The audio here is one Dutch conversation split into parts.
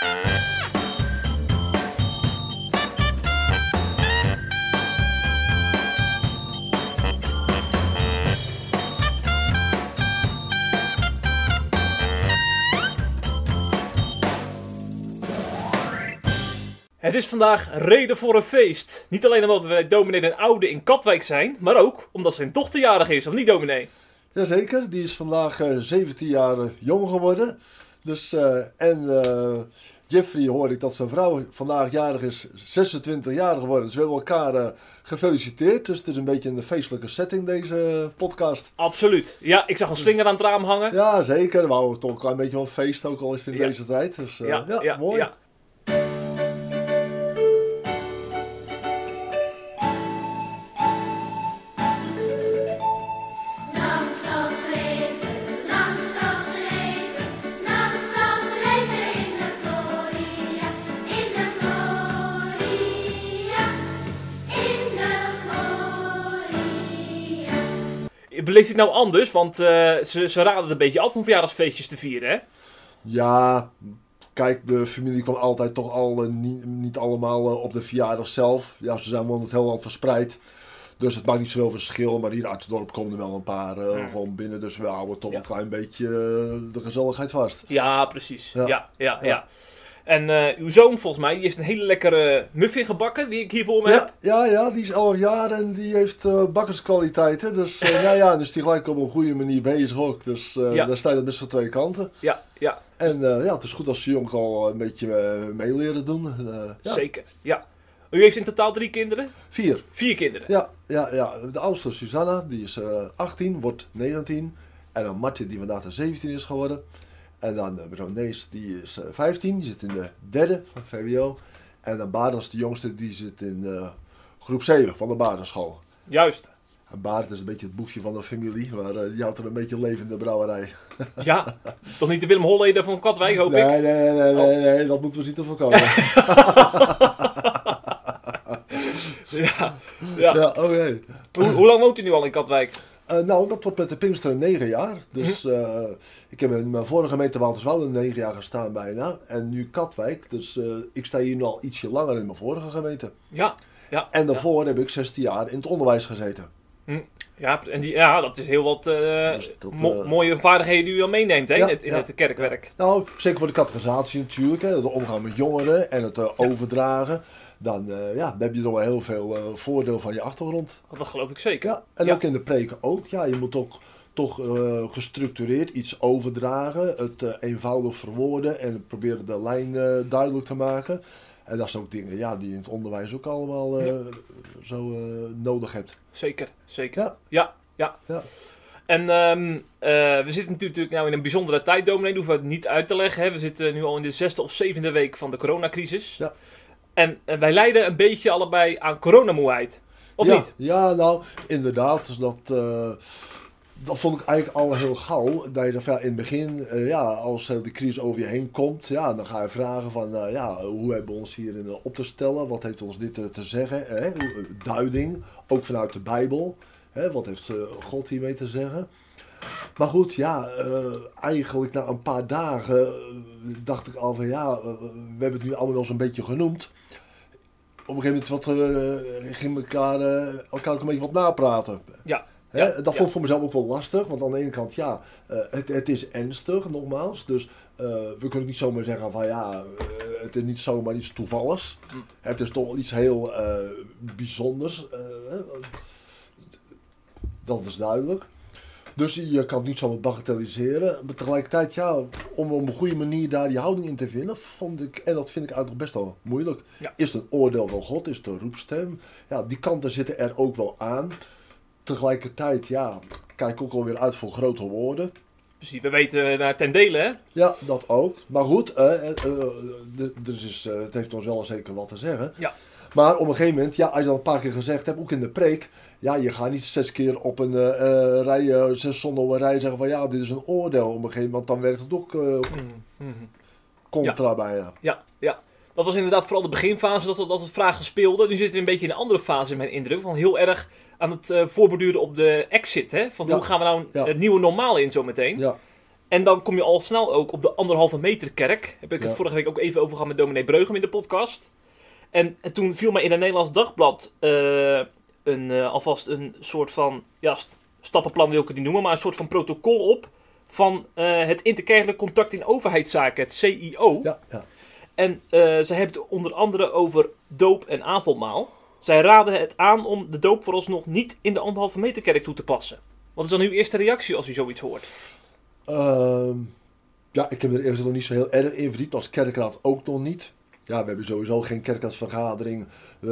Het is vandaag reden voor een feest. Niet alleen omdat we dominee Den Oude in Katwijk zijn, maar ook omdat zijn dochter jarig is, of niet dominee? Jazeker, die is vandaag eh 17 jaar jong geworden. Dus, eh, en eh, Jeffrey hoorde ik dat zijn vrouw vandaag jarig is, 26 jaar geworden. Dus we hebben elkaar eh, gefeliciteerd. Dus het is een beetje een feestelijke setting deze podcast. Absoluut. Ja, ik zag een slinger aan het raam hangen. Ja, zeker. We houden toch een klein beetje van feest, ook al is het in Ja. deze tijd. Dus eh, ja, ja, ja, mooi. ja. Beleeft het nou anders? Want eh, ze, ze raden het een beetje af om verjaardagsfeestjes te vieren, hè? Ja, kijk, de familie kwam altijd toch al eh, niet, niet allemaal eh, op de verjaardag zelf. Ja, ze zijn wel het heel land verspreid. Dus het maakt niet zoveel verschil. Maar hier uit het dorp komen er wel een paar gewoon binnen. Dus we houden toch Ja. een klein beetje de gezelligheid vast. Ja, precies. Ja, Ja. ja, ja. En eh, uw zoon, volgens mij, die heeft een hele lekkere muffin gebakken, die ik hier voor me Ja, heb. ja, ja, die is 11 jaar en die heeft eh, bakkerskwaliteiten. Dus eh, ja, ja, dus die gelijk op een goede manier bezig ook. Dus Ja. daar staat het best van twee kanten. Ja, ja, En ja, het is goed als ze jong al een beetje mee leren doen. Ja. zeker. Ja. U heeft in totaal drie kinderen? Vier. Vier kinderen. Ja, ja, ja. De oudste Susanna, die is eh 18, wordt 19. En dan Martje, die vandaag de 17 is geworden. En dan uh, mevrouw Nees, die is eh, 15, die zit in de derde van VWO. En dan Barend, de jongste, die zit in eh, groep 7 van de basisschool. Juist. En Barend is een beetje het boefje van de familie, maar eh, die houdt er een beetje leven in de brouwerij. Ja. Toch niet de Willem Holleder van Katwijk, hoop ik? Nee, nee, nee, nee, nee, dat moeten we zien te voorkomen. Ja. ja. ja, oké. Hoe, hoe lang woont u nu al in Katwijk? Eh, nou, dat wordt met de Pinksteren 9 jaar. Dus eh, ik heb in mijn vorige gemeente Wouterswoude 9 jaar gestaan bijna. En nu Katwijk. Dus eh, ik sta hier nu al ietsje langer in mijn vorige gemeente. Ja. Ja. En daarvoor heb ik 16 jaar in het onderwijs gezeten. Ja, en die, ja, dat is heel wat Dus dat, mo- mooie vaardigheden die u al meeneemt hè, in, het, in het kerkwerk. Nou, zeker voor de categorisatie natuurlijk. Hè, de omgang met jongeren en het overdragen. Dan, eh, ja, dan heb je toch wel heel veel eh, voordeel van je achtergrond. Dat geloof ik zeker. Ja, en Ja. ook in de preken ook. Ja, je moet ook toch eh, gestructureerd iets overdragen. Het eenvoudig verwoorden en proberen de lijn duidelijk te maken. En dat zijn ook dingen ja, die je in het onderwijs ook allemaal zo nodig hebt. Zeker, zeker. Ja, Ja, ja. ja. En ehm, eh, we zitten natuurlijk nou in een bijzondere tijd, dominee. Dat hoeven we het niet uit te leggen. Hè. We zitten nu al in de zesde of zevende week van de coronacrisis. Ja. En eh, wij lijden een beetje allebei aan coronamoeheid. Of ja, niet? Ja, nou, inderdaad. Dus dat, eh, dat vond ik eigenlijk al heel gauw. Dat je dan, ja, in het begin, eh, ja, als de crisis over je heen komt, ja, dan ga je vragen van, eh, ja, hoe hebben we ons hierin op te stellen? Wat heeft ons dit te zeggen? Hè? Duiding, ook vanuit de Bijbel. Hè? Wat heeft God hiermee te zeggen? Maar goed, ja, eigenlijk na een paar dagen dacht ik al van, ja, we hebben het nu allemaal wel zo'n beetje genoemd op een gegeven moment wat, eh ging elkaar, eh, elkaar ook een beetje wat napraten. Ja. Hè? Ja, dat ja. vond ik voor mezelf ook wel lastig. Want aan de ene kant, ja, eh, het, het is ernstig, nogmaals. Dus we kunnen niet zomaar zeggen van ja, het is niet zomaar iets toevalligs. Mm. Het is toch iets heel bijzonders. dat is duidelijk. Dus je kan het niet zomaar bagatelliseren. Maar tegelijkertijd, ja, om op een goede manier daar die houding in te vinden, vond ik, en dat vind ik eigenlijk best wel moeilijk. Ja. Is het een oordeel van God? Is het een roepstem? Ja, die kanten zitten er ook wel aan. Tegelijkertijd, ja, kijk ook alweer uit voor grote woorden. Precies, we weten naar ten dele, hè? Ja, dat ook. Maar goed, eh, eh, eh, dus is, eh, het heeft ons wel zeker wat te zeggen. Ja. Maar op een gegeven moment, ja, als je dat een paar keer gezegd hebt, ook in de preek, ja, je gaat niet zes keer op een eh, eh, rij, eh, zes zonden op een rij zeggen van ja, dit is een oordeel. Op een gegeven moment, dan werkt het ook Mhm. contra bijna. Ja, ja. Dat was inderdaad vooral de beginfase dat, dat het vragen speelde. Nu zitten we een beetje in een andere fase in mijn indruk. Van heel erg aan het eh voorborduren op de exit. Hè? Van Ja. hoe gaan we nou Ja. het nieuwe normaal in zometeen. Ja, En dan kom je al snel ook op de anderhalve meter kerk. Heb ik het Ja. vorige week ook even over gehad met dominee Breugem in de podcast. En, en toen viel mij in het Nederlands Dagblad een, eh, alvast een soort van, ja, st- stappenplan wil ik het niet noemen, maar een soort van protocol op van eh, het interkerkelijk contact in overheidszaken, het CIO. Ja, ja. En eh, zij hebben het onder andere over doop en avondmaal. Zij raden het aan om de doop vooralsnog niet in de anderhalve meter kerk toe te passen. Wat is dan uw eerste reactie als u zoiets hoort? Ehm, ja, ik heb er eerst nog niet zo heel erg in verdiept, als kerkraad ook nog niet. Ja, we hebben sowieso geen kerkraadsvergadering. Eh,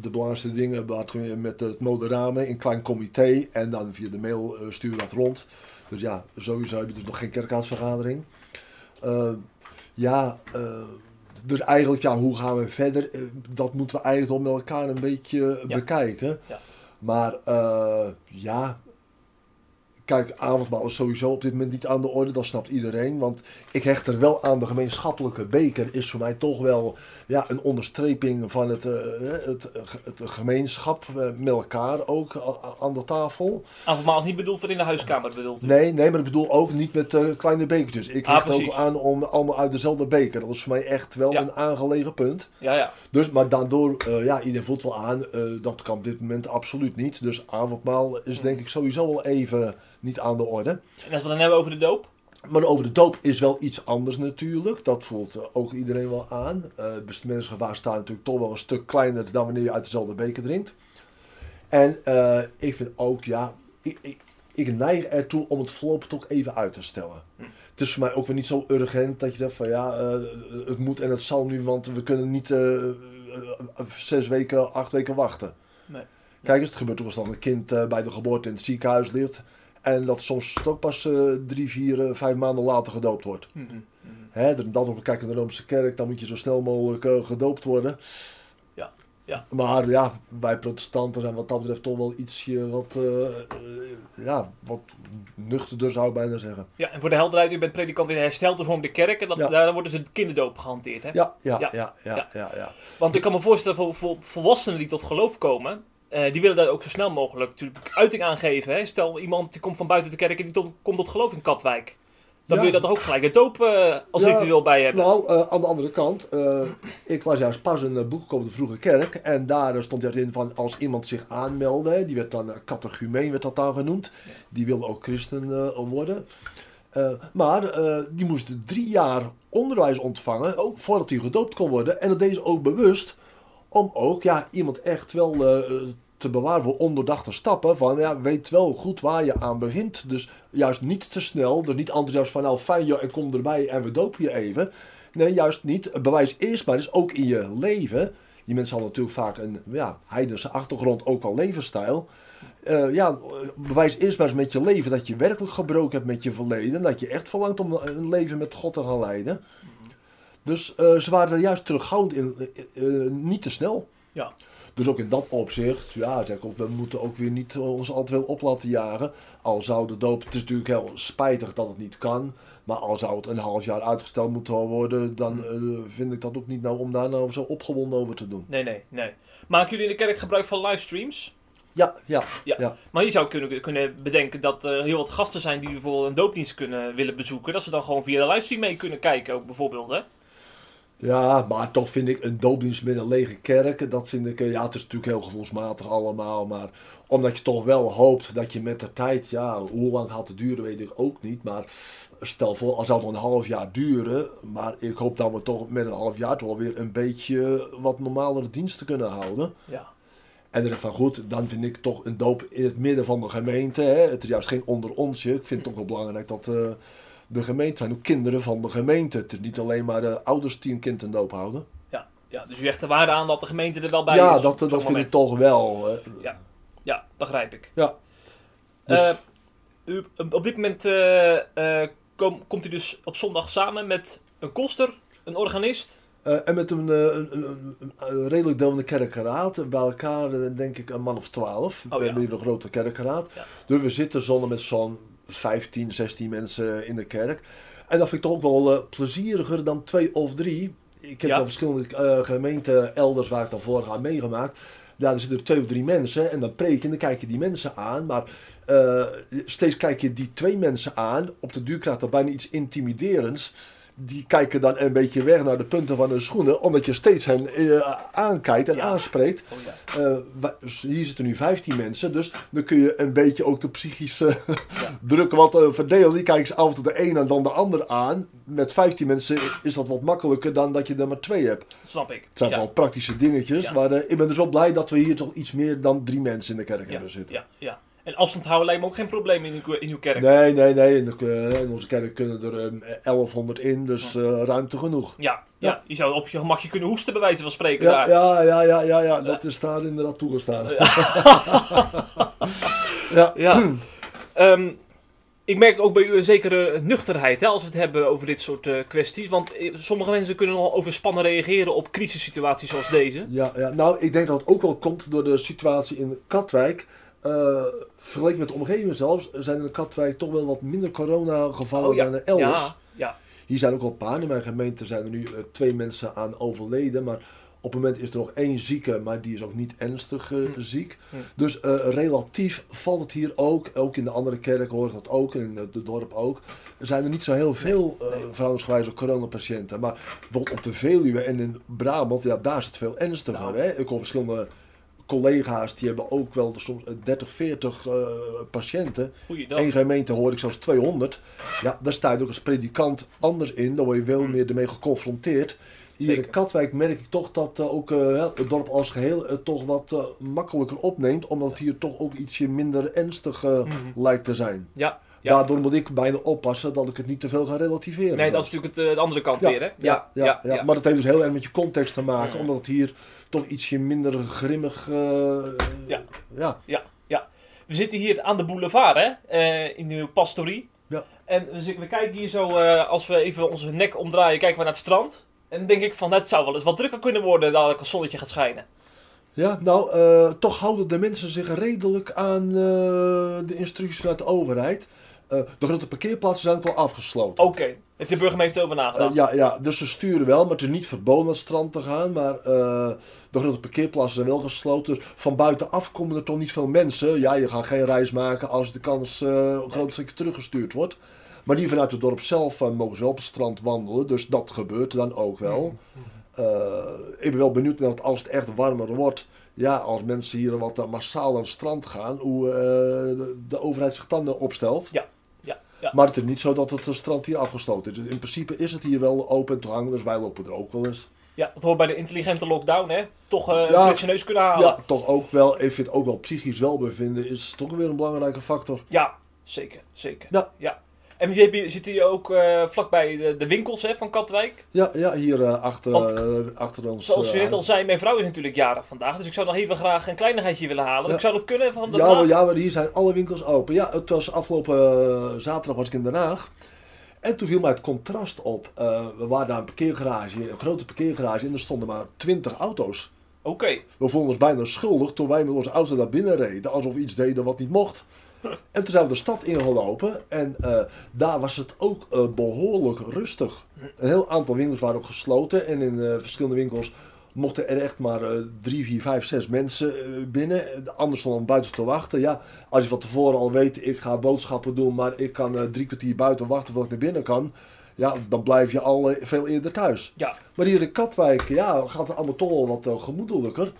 de belangrijkste dingen met het moderamen in klein comité en dan via de mail eh, sturen we dat rond. Dus ja, sowieso heb je dus nog geen kerkraadsvergadering. Eh, ja, eh, dus eigenlijk, ja, hoe gaan we verder? Eh, dat moeten we eigenlijk nog met elkaar een beetje Ja. bekijken. Ja. Maar eh, ja, Kijk, avondmaal is sowieso op dit moment niet aan de orde, dat snapt iedereen. Want ik hecht er wel aan, de gemeenschappelijke beker is voor mij toch wel ja, een onderstreping van het, eh, het, het, gemeenschap eh, met elkaar ook aan de tafel. Avondmaal is niet bedoeld voor in de huiskamer bedoeld. Nee, nee, maar ik bedoel ook niet met eh, kleine bekertjes. Ik Ah, hecht ook aan om allemaal uit dezelfde beker. Dat is voor mij echt wel Ja. een aangelegen punt. Ja, ja. Dus, maar daardoor, eh, ja, iedereen voelt wel aan, eh, dat kan op dit moment absoluut niet. Dus avondmaal is denk ik sowieso wel even niet aan de orde. En als we het dan hebben over de doop? Maar over de doop is wel iets anders natuurlijk. Dat voelt eh, ook iedereen wel aan. Eh bestemmensgevaar staat natuurlijk toch wel een stuk kleiner dan wanneer je uit dezelfde beker drinkt. En eh, ik vind ook, ja, ik, ik, ik neig ertoe om het voorlopig toch even uit te stellen. Het is voor mij ook weer niet zo urgent dat je zegt van ja, het moet en het zal nu, want we kunnen niet zes weken, acht weken wachten. Nee. Kijk eens, het gebeurt toch eens dat een kind bij de geboorte in het ziekenhuis ligt. En dat soms ook pas eh, drie, vier, eh, vijf maanden later gedoopt wordt. Mhm, mhm. Hè, dan dat op kijk in de Roomse kerk, dan moet je zo snel mogelijk eh, gedoopt worden. Ja, ja. Maar ja, wij protestanten zijn wat dat betreft toch wel ietsje wat, ja, wat nuchterder zou ik bijna zeggen. Ja, en voor de helderheid, u bent predikant in de herstelde vorm de kerk. En dat, Ja. daar worden ze de kinderdoop gehanteerd. Hè? Ja, ja, Ja. ja, ja, Ja. ja, ja. Want ik kan me voorstellen voor, voor volwassenen die tot geloof komen. Eh, die willen daar ook zo snel mogelijk natuurlijk uiting aan geven. Hè? Stel iemand die komt van buiten de kerk en die komt tot geloof in Katwijk. Dan Ja. wil je dat ook gelijk de doop eh, als Ja, ritueel bij hebben. Nou, eh, aan de andere kant, ik las juist pas een boek over de vroege kerk. En daar stond juist in van als iemand zich aanmeldde, die werd dan uh, catechumeen werd dat dan genoemd. Die wilde ook christen worden. Maar die moest drie jaar onderwijs ontvangen Oh. voordat hij gedoopt kon worden. En dat deed ze ook bewust om ook ja, iemand echt wel te bewaren voor ondoordachte stappen. Van ja, weet wel goed waar je aan begint. Dus juist niet te snel. Dus niet enthousiast van nou fijn joh, ik kom erbij en we dopen je even. Nee, juist niet. Bewijs eerst maar eens ook in je leven. Die mensen hadden natuurlijk vaak een ja, heidense achtergrond, ook al levensstijl. Eh, ja, bewijs eerst maar eens met je leven dat je werkelijk gebroken hebt met je verleden. Dat je echt verlangt om een leven met God te gaan leiden. Dus eh, ze waren er juist terughoudend in, eh, niet te snel. Ja. Dus ook in dat opzicht, ja, zeg we moeten ook weer niet ons al te veel op laten jagen. Al zou de doop, het is natuurlijk heel spijtig dat het niet kan. Maar al zou het een half jaar uitgesteld moeten worden, dan eh, vind ik dat ook niet nou om daar nou zo opgewonden over te doen. Nee, nee, nee. Maken jullie in de kerk gebruik van livestreams? Ja, ja, Ja. ja. Maar je zou kunnen, kunnen bedenken dat er heel wat gasten zijn die bijvoorbeeld een doopdienst kunnen willen bezoeken. Dat ze dan gewoon via de livestream mee kunnen kijken ook bijvoorbeeld, hè? Ja, maar toch vind ik een doopdienst met een lege kerk, dat vind ik, eh, ja, het is natuurlijk heel gevoelsmatig allemaal, maar omdat je toch wel hoopt dat je met de tijd, ja, hoe lang gaat het duren, weet ik ook niet, maar stel voor, als het nog een half jaar duren, maar ik hoop dat we toch met een half jaar toch wel weer een beetje wat normalere diensten kunnen houden. Ja. En dan van goed, dan vind ik toch een doop in het midden van de gemeente. Hè. Het is juist geen onder onsje. Ik vind het toch wel belangrijk dat eh, de gemeente zijn ook kinderen van de gemeente. Het is niet alleen maar de ouders die een kind een doop houden. Ja, ja, dus u hecht de waarde aan dat de gemeente er wel bij ja, is. dat, op dat zo'n vind ik toch wel. eh, Ja, begrijp ik. ja. Dus- Eh, u, op dit moment kom- komt u dus op zondag samen met een koster, een organist. En met een, een, een, redelijk deel van de kerkenraad. Bij elkaar denk ik een man of twaalf. Oh, we ja. hebben hier een grote kerkenraad. Ja. Dus we zitten zonder met zo'n 15, 16 mensen in de kerk. En dat vind ik toch ook wel eh, plezieriger dan twee of drie. Ik heb Ja. al verschillende eh, gemeenten elders waar ik dan vorig jaar meegemaakt. Ja, er zitten er twee of drie mensen en dan preek je en dan kijk je die mensen aan. Maar eh, steeds kijk je die twee mensen aan. Op de duur krijgt dat bijna iets intimiderends. Die kijken dan een beetje weg naar de punten van hun schoenen, omdat je steeds hen eh, aankijkt en Ja. aanspreekt. Oh ja. Eh, dus hier zitten nu 15 mensen, dus dan kun je een beetje ook de psychische druk wat eh, verdelen. Die kijken ze af en toe de een en dan de ander aan. Met 15 mensen is dat wat makkelijker dan dat je er maar twee hebt. Snap ik. Het zijn ja. wel praktische dingetjes, Ja. maar ik ben dus wel blij dat we hier toch iets meer dan drie mensen in de kerk ja, hebben zitten. ja, ja. En afstand houden lijkt me ook geen probleem in uw, in uw kerk. Nee, nee, nee. In, de, eh, in onze kerk kunnen er eh, 1100 in, dus eh, ruimte genoeg. Ja, ja. Ja. je zou op je gemakje kunnen hoesten bij wijze van spreken Ja, daar. ja, ja, ja, ja, ja, dat is daar inderdaad toegestaan. Ja, Ja. Ehm, ik merk ook bij u een zekere nuchterheid hè, als we het hebben over dit soort eh, kwesties. Want eh, sommige mensen kunnen nogal overspannen reageren op crisissituaties zoals deze. ja, ja, nou, ik denk dat het ook wel komt door de situatie in Katwijk. Eh, vergeleken met de omgeving zelfs, zijn er in Katwijk toch wel wat minder corona-gevallen Oh ja. dan er elders. Ja, ja. Hier zijn ook al een paar. In mijn gemeente zijn er nu eh, twee mensen aan overleden. Maar op het moment is er nog één zieke, maar die is ook niet ernstig eh, Hm. ziek. Hm. Dus relatief valt het hier ook. Ook in de andere kerken hoor ik dat ook. En in het dorp ook. Er zijn er niet zo heel veel eh nee. verhoudingsgewijze coronapatiënten. Maar bijvoorbeeld op de Veluwe en in Brabant, ja, daar is het veel ernstiger. Nou. Hè? Ik hoor verschillende collega's, die hebben ook wel soms eh, 30, 40 eh, patiënten. Goeiedag. Eén gemeente hoor ik zelfs 200. Ja, daar sta je ook als predikant anders in. Dan word je veel Hmm. meer ermee geconfronteerd. Hier Zeker. in Katwijk merk ik toch dat eh, ook eh, ja, het dorp als geheel het toch wat eh, makkelijker opneemt. Omdat het hier toch ook ietsje minder ernstig eh, Mhm. lijkt te zijn. Ja, ja. Daardoor moet ik bijna oppassen dat ik het niet te veel ga relativeren. Nee, dat is natuurlijk het, eh, de andere kant ja, weer, hè? ja, ja, ja, Maar dat heeft dus heel erg met je context te maken. Mhm. Omdat het hier toch ietsje minder grimmig... eh, Ja. ja. We zitten hier aan de boulevard, hè? eh, in de pastorie. Ja. En we, we kijken hier zo, eh, als we even onze nek omdraaien, kijken we naar het strand. En dan denk ik van, het zou wel eens wat drukker kunnen worden dadelijk als het zonnetje gaat schijnen. Ja, nou, toch houden de mensen zich redelijk aan de instructies vanuit de overheid. De grote parkeerplaatsen zijn ook wel afgesloten. Oké, heeft de burgemeester over nagedacht? Eh, ja, ja, dus ze sturen wel, maar het is niet verboden naar het strand te gaan. Maar eh, de grote parkeerplaatsen zijn wel gesloten. Dus van buitenaf komen er toch niet veel mensen. Ja, je gaat geen reis maken als de kans eh een groot stukje teruggestuurd wordt. Maar die vanuit het dorp zelf eh, mogen ze wel op het strand wandelen. Dus dat gebeurt dan ook wel. Eh, ik ben wel benieuwd naar het als het echt warmer wordt. Ja, als mensen hier wat eh, massaal aan het strand gaan, hoe eh, de, de overheid zich dan eh, opstelt. Ja. Maar het is niet zo dat het eh, strand hier afgesloten is. In principe is het hier wel open en toegankelijk, dus wij lopen er ook wel eens. Ja, dat hoort bij de intelligente lockdown, hè? Toch eh Ja. een neus kunnen halen. Ja, toch ook wel, ik vind ook wel psychisch welbevinden is toch weer een belangrijke factor. Ja, zeker, zeker. Ja. En je hebt- zit hier ook eh, vlakbij de, de winkels hè, van Katwijk. Ja, ja hier eh, achter, Want, eh, achter ons. Zoals je net al zei, mijn vrouw is natuurlijk jarig vandaag. Dus ik zou nog even graag een kleinigheidje willen halen. Ja. Ik zou dat kunnen van de Ja, maar, ja, maar hier zijn alle winkels open. Ja, het was afgelopen zaterdag was ik in Den Haag. En toen viel mij het contrast op. We waren daar een parkeergarage, een grote parkeergarage, en er stonden maar 20 auto's. Oké, We voelden ons bijna schuldig toen wij met onze auto daar binnen reden, alsof we iets deden wat niet mocht. En toen zijn we de stad ingelopen en eh, daar was het ook eh, behoorlijk rustig. Een heel aantal winkels waren ook gesloten en in eh, verschillende winkels mochten er echt maar drie, vier, vijf, zes mensen binnen. De anderen stonden buiten te wachten. Ja, als je van tevoren al weet, ik ga boodschappen doen, maar ik kan drie kwartier buiten wachten voordat ik naar binnen kan. Ja, dan blijf je al veel eerder thuis. ja. Maar hier in Katwijk, ja, gaat het allemaal toch wel wat gemoedelijker.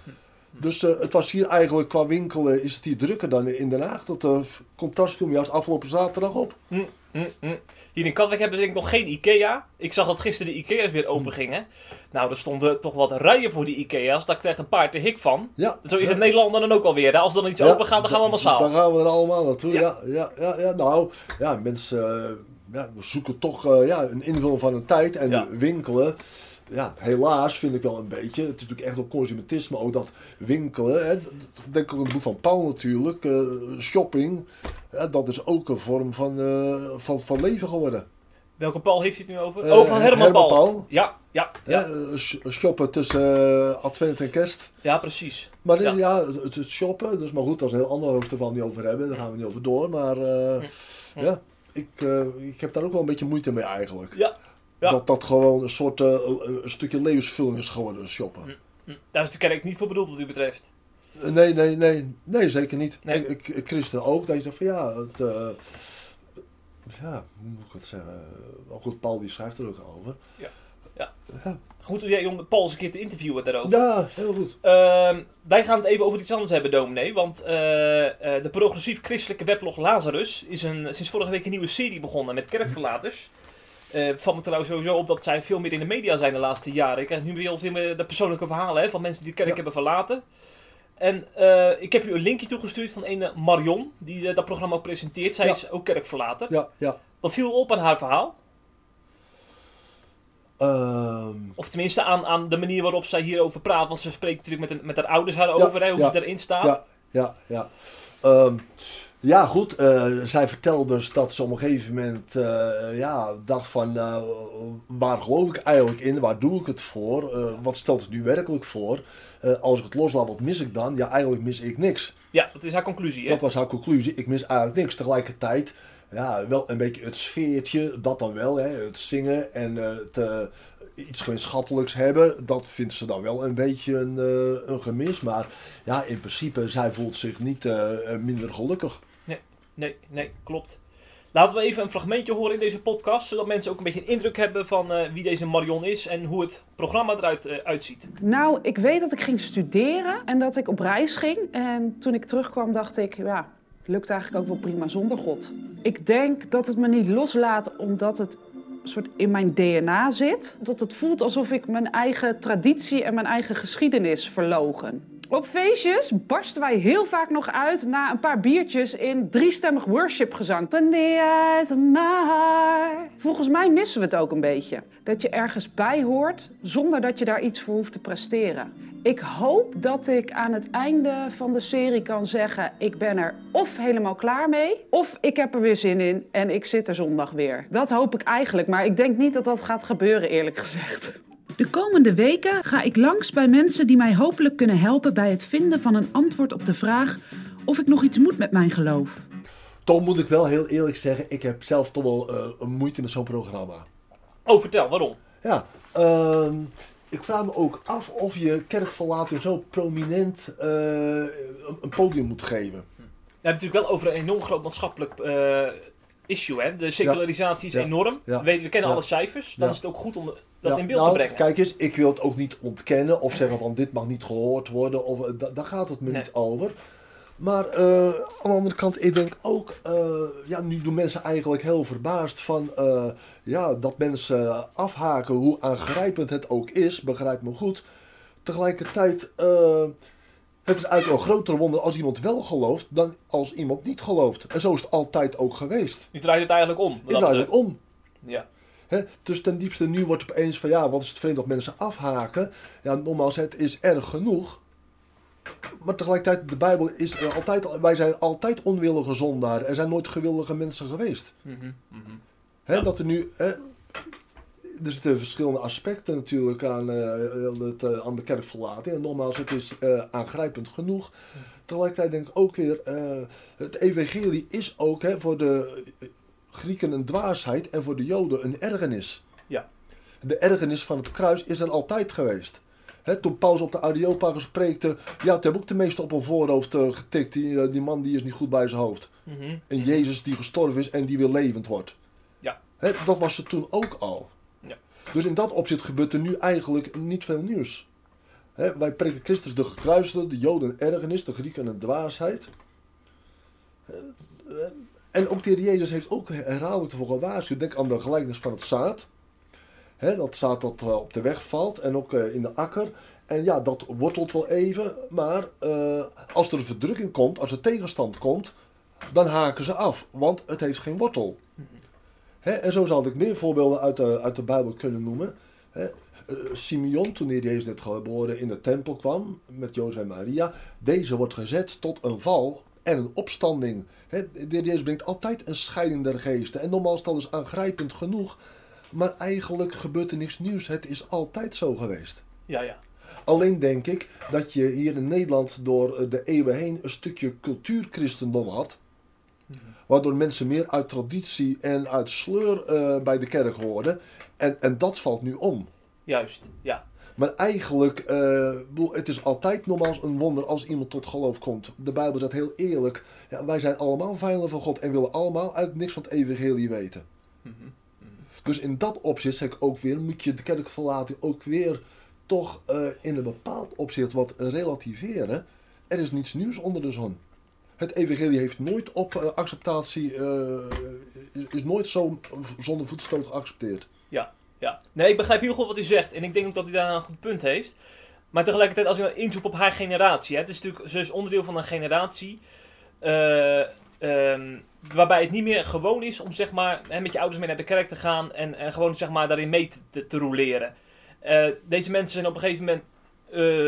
Dus eh, het was hier eigenlijk qua winkelen, is het hier drukker dan in Den Haag. Dat eh, contrast viel me juist afgelopen zaterdag op. Hm, hm, hm. Hier in Katwijk hebben ze denk ik nog geen Ikea. Ik zag dat gisteren de Ikea's weer open gingen. Nou, er stonden toch wat rijen voor die Ikea's. Daar krijgt een paard de hik van. Ja, Zo is ja. het Nederland dan ook alweer. Hè? Als er dan iets Ja, open gaat, dan gaan we massaal. Dan gaan we er allemaal naartoe. Ja. Ja, ja, ja, ja, Nou, ja, mensen eh, ja, we zoeken toch ja, een invulling van een tijd. En winkelen, ja, helaas vind ik wel een beetje. Het is natuurlijk echt wel consumentisme ook dat winkelen. Hè, denk ik ook aan het boek van Paul natuurlijk. eh, shopping, ja, dat is ook een vorm van, eh, van, van leven geworden. Welke Paul heeft hij het nu over? Oh, van Herman, Paul. Paul. Ja, ja, ja, Ja. sh- shoppen tussen advent en kerst. ja, precies. Maar Ja. ja, het, het shoppen, dus maar goed, dat is een heel ander hoofdstuk waar we niet over hebben. Daar gaan we niet over door. Maar eh, Hm. ja, ik, ik heb daar ook wel een beetje moeite mee eigenlijk. Ja, ja. Dat dat gewoon een soort eh, een stukje levensvulling is geworden, shoppen. Hm. daar is de kerk niet voor bedoeld wat u betreft. Nee, nee, nee, nee, zeker niet. Nee. Ik, ik, christen ook. Dat je zegt van ja, het, eh, ja, hoe moet ik het zeggen? Ook goed, Paul die schrijft er ook over. Ja. Ja. Ja, Goed idee om Paul eens een keer te interviewen daarover. ja heel goed. Ehm, wij gaan het even over iets anders hebben, dominee. Want eh, eh, de progressief-christelijke weblog Lazarus is een, sinds vorige week een nieuwe serie begonnen met kerkverlaters. Het valt me trouwens sowieso op dat zij veel meer in de media zijn de laatste jaren. Ik krijg nu weer veel meer de persoonlijke verhalen hè, van mensen die de kerk Ja. hebben verlaten. En eh, ik heb u een linkje toegestuurd van een Marion, die eh, dat programma ook presenteert. Zij Ja. is ook kerkverlater. Ja, ja. Wat viel op aan haar verhaal? Ehm, Of tenminste aan, aan de manier waarop zij hierover praat. Want ze spreekt natuurlijk met, een- met haar ouders daarover, hè, hoe ze erin staat. Ja, ja, ja. Ehm, ja, goed. eh, zij vertelde dus dat ze op een gegeven moment eh, ja, dacht van... eh, waar geloof ik eigenlijk in? Waar doe ik het voor? Wat stelt het nu werkelijk voor? Als ik het loslaat, wat mis ik dan? Ja, eigenlijk mis ik niks. Ja, dat is haar conclusie. Hè? Dat was haar conclusie. Ik mis eigenlijk niks. Tegelijkertijd, ja, wel een beetje het sfeertje, dat dan wel. Hè, het zingen en het, iets gemeenschappelijks hebben, dat vindt ze dan wel een beetje een, een gemis. Maar ja, in principe, zij voelt zich niet minder gelukkig. Nee, nee, klopt. Laten we even een fragmentje horen in deze podcast, zodat mensen ook een beetje een indruk hebben van eh, wie deze Marion is en hoe het programma eruit eh, uitziet. Nou, ik weet dat ik ging studeren en dat ik op reis ging. En toen ik terugkwam dacht ik, ja, lukt eigenlijk ook wel prima zonder God. Ik denk dat het me niet loslaat omdat het soort in mijn DNA zit. Dat het voelt alsof ik mijn eigen traditie en mijn eigen geschiedenis verlogen. Op feestjes barsten wij heel vaak nog uit na een paar biertjes in driestemmig worshipgezang. Volgens mij missen we het ook een beetje. Dat je ergens bij hoort zonder dat je daar iets voor hoeft te presteren. Ik hoop dat ik aan het einde van de serie kan zeggen: ik ben er of helemaal klaar mee, of ik heb er weer zin in en ik zit er zondag weer. Dat hoop ik eigenlijk, maar ik denk niet dat dat gaat gebeuren, eerlijk gezegd. De komende weken ga ik langs bij mensen die mij hopelijk kunnen helpen bij het vinden van een antwoord op de vraag of ik nog iets moet met mijn geloof. Toch moet ik wel heel eerlijk zeggen, ik heb zelf toch wel eh, een moeite met zo'n programma. Oh, vertel, waarom? Ja, ehm, ik vraag me ook af of je kerkverlating zo prominent eh, een, podium moet geven. We hebben het natuurlijk wel over een enorm groot maatschappelijk eh, issue. Hè? De secularisatie is Ja. enorm. Ja. We, we kennen alle cijfers. Dan is het ook goed om dat in beeld nou, te brengen. Kijk eens, ik wil het ook niet ontkennen of zeggen van dit mag niet gehoord worden. Of, eh, da- daar gaat het me Nee. niet over. Maar eh, aan de andere kant, ik denk ook, eh, ja, nu doen mensen eigenlijk heel verbaasd van ja, dat mensen afhaken, hoe aangrijpend het ook is, begrijp me goed. Tegelijkertijd, het is eigenlijk een groter wonder als iemand wel gelooft dan als iemand niet gelooft. En zo is het altijd ook geweest. Nu draait het eigenlijk om. Ik draai het om. Ja. Hè, dus ten diepste nu wordt het opeens van ja, wat is het vreemd dat mensen afhaken. Ja, nogmaals, het is erg genoeg. Maar tegelijkertijd, de Bijbel is er altijd, wij zijn altijd onwillige zondaren. Er zijn nooit gewillige mensen geweest. Mhm, mhm. Ja. Dat er nu, er zitten verschillende aspecten natuurlijk aan, eh, het, eh, aan de kerkverlating. En nogmaals, het is eh, aangrijpend genoeg. Tegelijkertijd denk ik ook weer, het evangelie is ook hè, voor de Grieken een dwaasheid en voor de Joden een ergernis. Ja. De ergernis van het kruis is er altijd geweest. Toen Paulus op de Areopagus preekte, ja, toen hebben ook de meesten op een voorhoofd getikt. Die, die man die is niet goed bij zijn hoofd. Mhm. En Jezus die gestorven is en die weer levend wordt. Ja. Dat was er toen ook al. Dus in dat opzicht gebeurt er nu eigenlijk niet veel nieuws. Wij preken Christus de gekruisigde, de Joden ergernis, de Grieken een dwaasheid. En ook de Heer Jezus heeft ook herhaaldelijk ervoor gewaarschuwd. Denk aan de gelijkenis van het zaad. Dat zaad dat eh, op de weg valt en ook eh, in de akker. En ja, dat wortelt wel even, maar eh, als er een verdrukking komt, als er tegenstand komt, dan haken ze af, want het heeft geen wortel. En zo zou ik meer voorbeelden uit de, uit de Bijbel kunnen noemen. Hè, eh, Simeon, toen hij Jezus net geboren in de tempel kwam, met Jozef en Maria, deze wordt gezet tot een val en een opstanding. Hè, de Heer Jezus brengt altijd een scheiding der geesten. En nogmaals, dat is aangrijpend genoeg, maar eigenlijk gebeurt er niks nieuws. Het is altijd zo geweest. Ja, ja. Alleen denk ik dat je hier in Nederland door eh, de eeuwen heen een stukje cultuurchristendom had. Waardoor mensen meer uit traditie en uit sleur eh, bij de kerk hoorden. En, en dat valt nu om. Juist. Ja. Maar eigenlijk, eh, het is altijd nogmaals een wonder als iemand tot geloof komt. De Bijbel zegt heel eerlijk, ja, wij zijn allemaal vijanden van God en willen allemaal uit niks van het evangelie weten. Dus in dat opzicht zeg ik ook weer, moet je de kerkverlating ook weer toch eh, in een bepaald opzicht wat relativeren. Er is niets nieuws onder de zon. Het evangelie heeft nooit op eh, acceptatie, eh, is, nooit zo zonder voetstoot geaccepteerd. Ja, nee, ik begrijp heel goed wat u zegt. En ik denk ook dat u daar een goed punt heeft. Maar tegelijkertijd, als ik dan inzoek op haar generatie. Hè, het is natuurlijk, ze is onderdeel van een generatie. eh, ehm, waarbij het niet meer gewoon is om zeg maar, met je ouders mee naar de kerk te gaan. En, gewoon zeg maar, daarin mee te, roleren. Deze mensen zijn op een gegeven moment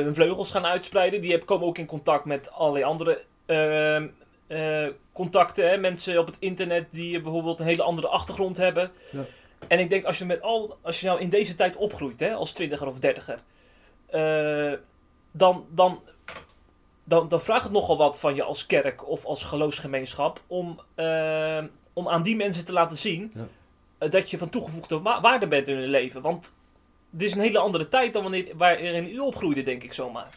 hun vleugels gaan uitspreiden. Die komen ook in contact met allerlei andere ehm, eh, contacten. Hè. Mensen op het internet die bijvoorbeeld een hele andere achtergrond hebben. Ja. En ik denk, als je, met al, als je nou in deze tijd opgroeit, hè, als twintiger of dertiger, eh, dan, dan, dan, dan vraagt het nogal wat van je als kerk of als geloofsgemeenschap om, eh, om aan die mensen te laten zien Ja. eh, dat je van toegevoegde wa- waarde bent in hun leven. Want dit is een hele andere tijd dan wanneer, waarin u opgroeide, denk ik zomaar.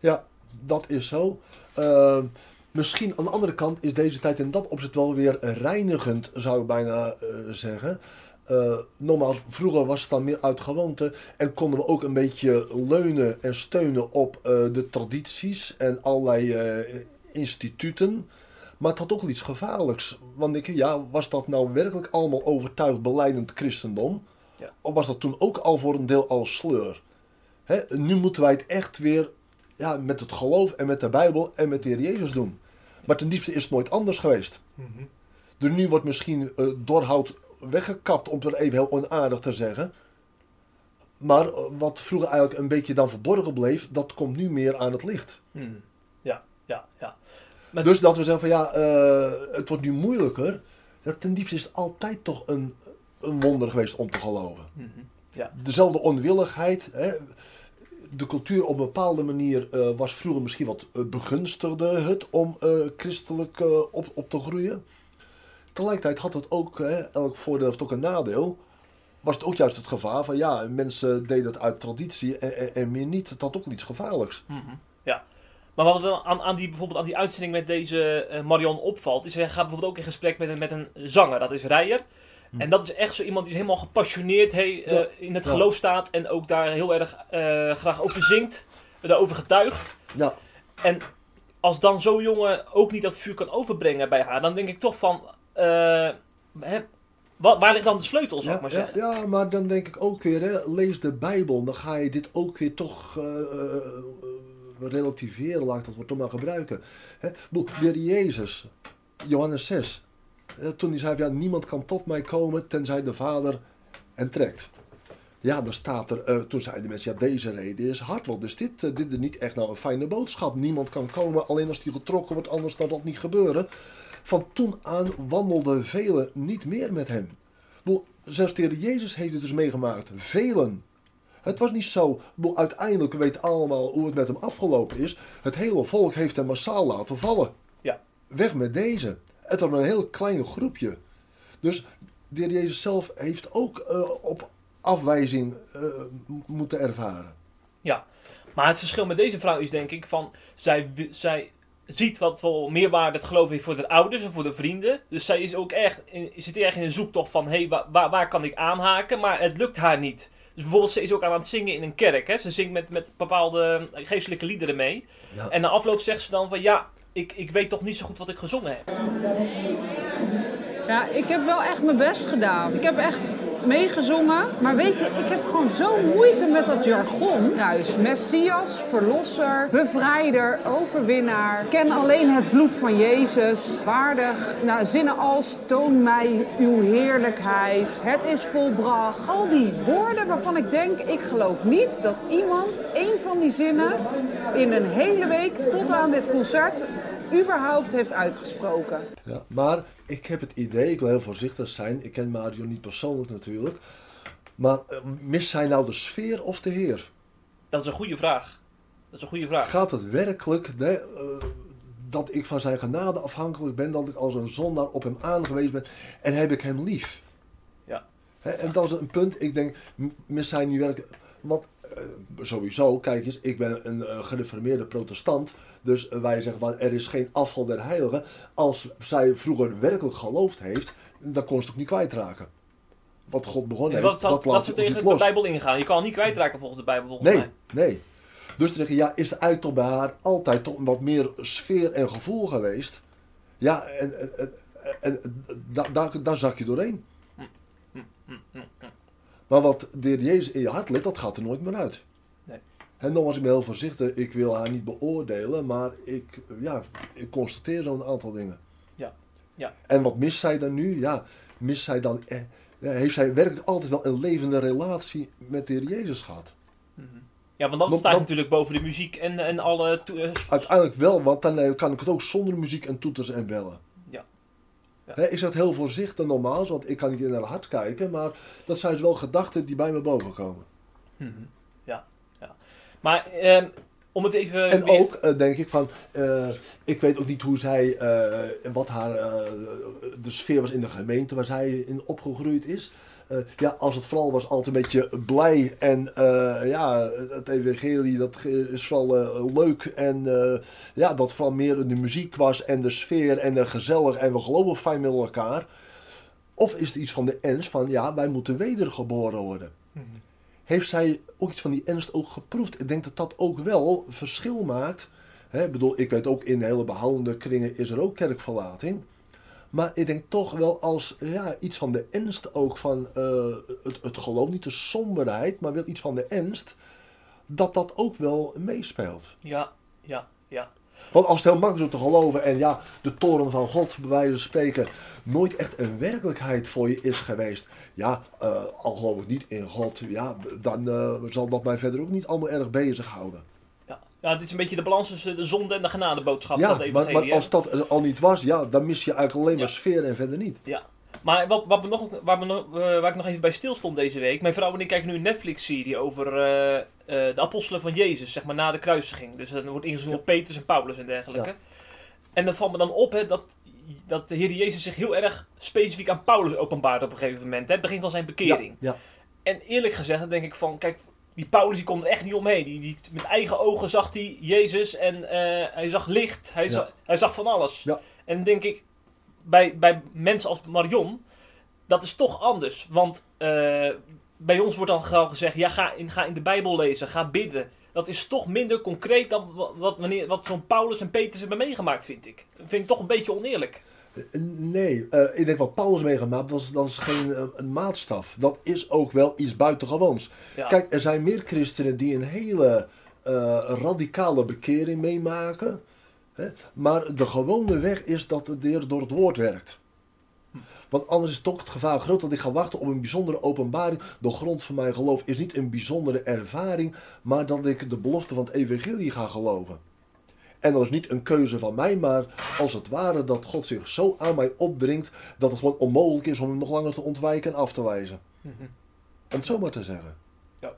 Ja, dat is zo. Ehm, misschien aan de andere kant is deze tijd in dat opzicht wel weer reinigend, zou ik bijna eh, zeggen. Eh nogmaals, vroeger was het dan meer uit gewoonte en konden we ook een beetje leunen en steunen op eh, de tradities en allerlei instituten. Maar het had ook iets gevaarlijks. Want ik, ja, was dat nou werkelijk allemaal overtuigd beleidend christendom? Ja. Of was dat toen ook al voor een deel al sleur? Hè, nu moeten wij het echt weer ja, met het geloof en met de Bijbel en met de Heer Jezus doen. Maar ten diepste is het nooit anders geweest. Dus nu wordt misschien doorhout weggekapt, om het even heel onaardig te zeggen. Maar eh, wat vroeger eigenlijk een beetje dan verborgen bleef, dat komt nu meer aan het licht. Hmm. Ja, ja, ja. Maar- Dus dat we zeggen van ja, eh, het wordt nu moeilijker. Ja, ten diepste is het altijd toch een, een wonder geweest om te geloven. Mhm. Ja. Dezelfde onwilligheid. Hè. De cultuur op een bepaalde manier eh, was vroeger misschien wat eh, begunstigde het om eh, christelijk op, op te groeien. Tegelijkertijd had het ook, hè, elk voordeel heeft ook een nadeel. Was het ook juist het gevaar van ja, mensen deden het uit traditie en, en, meer niet. Het had ook wel iets gevaarlijks. Mhm. Ja. Maar wat wel aan, aan die, bijvoorbeeld aan die uitzending met deze Marion opvalt, is hij gaat bijvoorbeeld ook in gesprek met een, met een zanger, dat is Rijer. En dat is echt zo iemand die helemaal gepassioneerd eh, in het geloof staat en ook daar heel erg eh, graag over zingt, daarover getuigt. Ja, En als dan zo'n jongen ook niet dat vuur kan overbrengen bij haar, dan denk ik toch van, eh, hè, waar ligt dan de sleutel, zou ik Ja, maar zeggen? ja, maar dan denk ik ook weer, hè, lees de Bijbel. Dan ga je dit ook weer toch relativeren, laat ik dat woord toch maar gebruiken. Hè, weer Jezus, Johannes 6. Eh, toen hij zei, ja, niemand kan tot mij komen tenzij de Vader en trekt. Ja, dan staat er, eh, toen zeiden de mensen, ja, deze reden is hard. Want is dit, eh, dit is niet echt nou een fijne boodschap. Niemand kan komen, alleen als die getrokken wordt, anders kan dat niet gebeuren. Van toen aan wandelden velen niet meer met hem. Bedoel, Zelfs de Jezus heeft het dus meegemaakt. Velen. Het was niet zo. bedoel, Uiteindelijk weet allemaal hoe het met hem afgelopen is. Het hele volk heeft hem massaal laten vallen. Ja. Weg met deze. Het was een heel klein groepje. Dus de Heer Jezus zelf heeft ook eh, op afwijzing eh, moeten ervaren. Ja, maar het verschil met deze vrouw is denk ik van, zij, zij ziet wat voor meerwaarde het geloof heeft voor de ouders en voor de vrienden. Dus zij is ook echt, in, zit erg in een zoektocht van, hé, hey, waar, waar, waar kan ik aanhaken? Maar het lukt haar niet. Dus bijvoorbeeld, ze is ook aan het zingen in een kerk. Hè? Ze zingt met, met bepaalde geestelijke liederen mee. Ja. En na afloop zegt ze dan van, ja, ik, ik weet toch niet zo goed wat ik gezongen heb. Ja, ik heb wel echt mijn best gedaan. Ik heb echt meegezongen. Maar weet je, ik heb gewoon zo moeite met dat jargon. Thuis, Messias, verlosser, bevrijder, overwinnaar. Ken alleen het bloed van Jezus. Waardig. Nou, zinnen als toon mij uw heerlijkheid. Het is volbracht. Al die woorden waarvan ik denk, ik geloof niet dat iemand één van die zinnen in een hele week tot aan dit concert überhaupt heeft uitgesproken. Ja, maar ik heb het idee, ik wil heel voorzichtig zijn. Ik ken Mario niet persoonlijk natuurlijk. Maar eh, mist zij nou de sfeer of de Heer? Dat is een goede vraag. Dat is een goede vraag. Gaat het werkelijk hè, eh, dat ik van zijn genade afhankelijk ben, dat ik als een zondaar op hem aangewezen ben en heb ik hem lief? Ja. En dat is een punt, ik denk, m- mis hij nu werkelijk. Want sowieso, kijk eens, ik ben een eh, gereformeerde protestant. Dus eh, wij zeggen van er is geen afval der heiligen. Als zij vroeger werkelijk geloofd heeft, dan kon ze het ook niet kwijtraken. Wat God begonnen En heeft, dat, dat laat ze tegen de. Bijbel ingaan. Je kan het niet kwijtraken volgens de Bijbel volgens Nee, mij. nee. Dus te zeggen, ja, is er eigenlijk toch bij haar altijd toch wat meer sfeer en gevoel geweest? Ja, en, en, en, en, en da- daar, daar zak je doorheen. Maar wat de Heer Jezus in je hart ligt, dat gaat er nooit meer uit. Nee. En nogmaals, ik ben heel voorzichtig, ik wil haar niet beoordelen, maar ik, ja, ik constateer zo'n aantal dingen. Ja, ja. En wat mist zij dan nu? Ja, mist zij dan, eh, heeft zij werkelijk altijd wel een levende relatie met de Heer Jezus gehad? Ja, want dat Want staat dan- natuurlijk boven de muziek en, en alle... eh, Uiteindelijk wel, want dan eh, kan ik het ook zonder muziek en toeters en bellen. Ik zeg het heel voorzichtig nogmaals, want ik kan niet in haar hart kijken, maar dat zijn dus wel gedachten die bij me boven komen. Mhm. Ja, ja. Maar ehm, om het even... En weer- ook eh, denk ik van, eh, ik weet ook niet hoe zij, eh, wat haar de sfeer was in de gemeente waar zij in opgegroeid is. Eh, ja, als het vooral was altijd een beetje blij en eh, ja, het evangelie dat is vooral eh, leuk en ja, dat vooral meer de muziek was en de sfeer en de gezellig en we geloven fijn met elkaar. Of is het iets van de ens van, ja, wij moeten wedergeboren worden. Heeft zij ook iets van die ernst ook geproefd? Ik denk dat dat ook wel verschil maakt. Hè, ik bedoel, ik weet ook in hele behoudende kringen is er ook kerkverlating. Maar ik denk toch wel als ja, iets van de ernst ook van eh, het, het geloof, niet de somberheid, maar wel iets van de ernst, dat dat ook wel meespeelt. Ja, ja, ja. Want als het heel makkelijk is om te geloven en ja, de toren van God, bij wijze van spreken, nooit echt een werkelijkheid voor je is geweest. Ja, eh, al geloof ik niet in God, ja, dan eh, zal dat mij verder ook niet allemaal erg bezighouden. Ja. ja, dit is een beetje de balans tussen de zonde en de genadeboodschap Ja, het maar, maar als dat al niet was, ja, dan mis je eigenlijk alleen maar Ja. sfeer en verder niet. Ja. Maar wat, wat me nog, waar, me nog, eh, waar ik nog even bij stilstond deze week. Mijn vrouw en ik kijken nu een Netflix-serie over eh, eh, de apostelen van Jezus, zeg maar na de kruisiging. Dus dan wordt ingezien op Petrus en Paulus en dergelijke. Ja. En dan valt me dan op hè, dat, dat de Heer Jezus zich heel erg specifiek aan Paulus openbaart op een gegeven moment. Hè, het begin van zijn bekering. Ja, En eerlijk gezegd, dan denk ik van, kijk, die Paulus die kon er echt niet omheen. Die, die, met eigen ogen zag hij Jezus en eh, hij zag licht, hij, Ja. zag, hij zag van alles. Ja. En denk ik, bij, bij mensen als Marion, dat is toch anders. Want eh, bij ons wordt dan gewoon gezegd, ja, ga in, ga in de Bijbel lezen, ga bidden. Dat is toch minder concreet dan wat, wat, wanneer- wat zo'n Paulus en Petrus hebben meegemaakt, vind ik. Dat vind ik toch een beetje oneerlijk. Nee, eh, ik denk wat Paulus meegemaakt was, dat is geen eh, een maatstaf. Dat is ook wel iets buitengewoons. Ja. Kijk, er zijn meer christenen die een hele eh, radicale bekering meemaken. Hè? Maar de gewone weg is dat de Heer door het woord werkt. Want anders is toch het gevaar groot dat ik ga wachten op een bijzondere openbaring. De grond van mijn geloof is niet een bijzondere ervaring, maar dat ik de belofte van het evangelie ga geloven. En dat is niet een keuze van mij, maar als het ware dat God zich zo aan mij opdringt dat het gewoon onmogelijk is om hem nog langer te ontwijken en af te wijzen. Mhm. Om het zo maar te zeggen. Ja.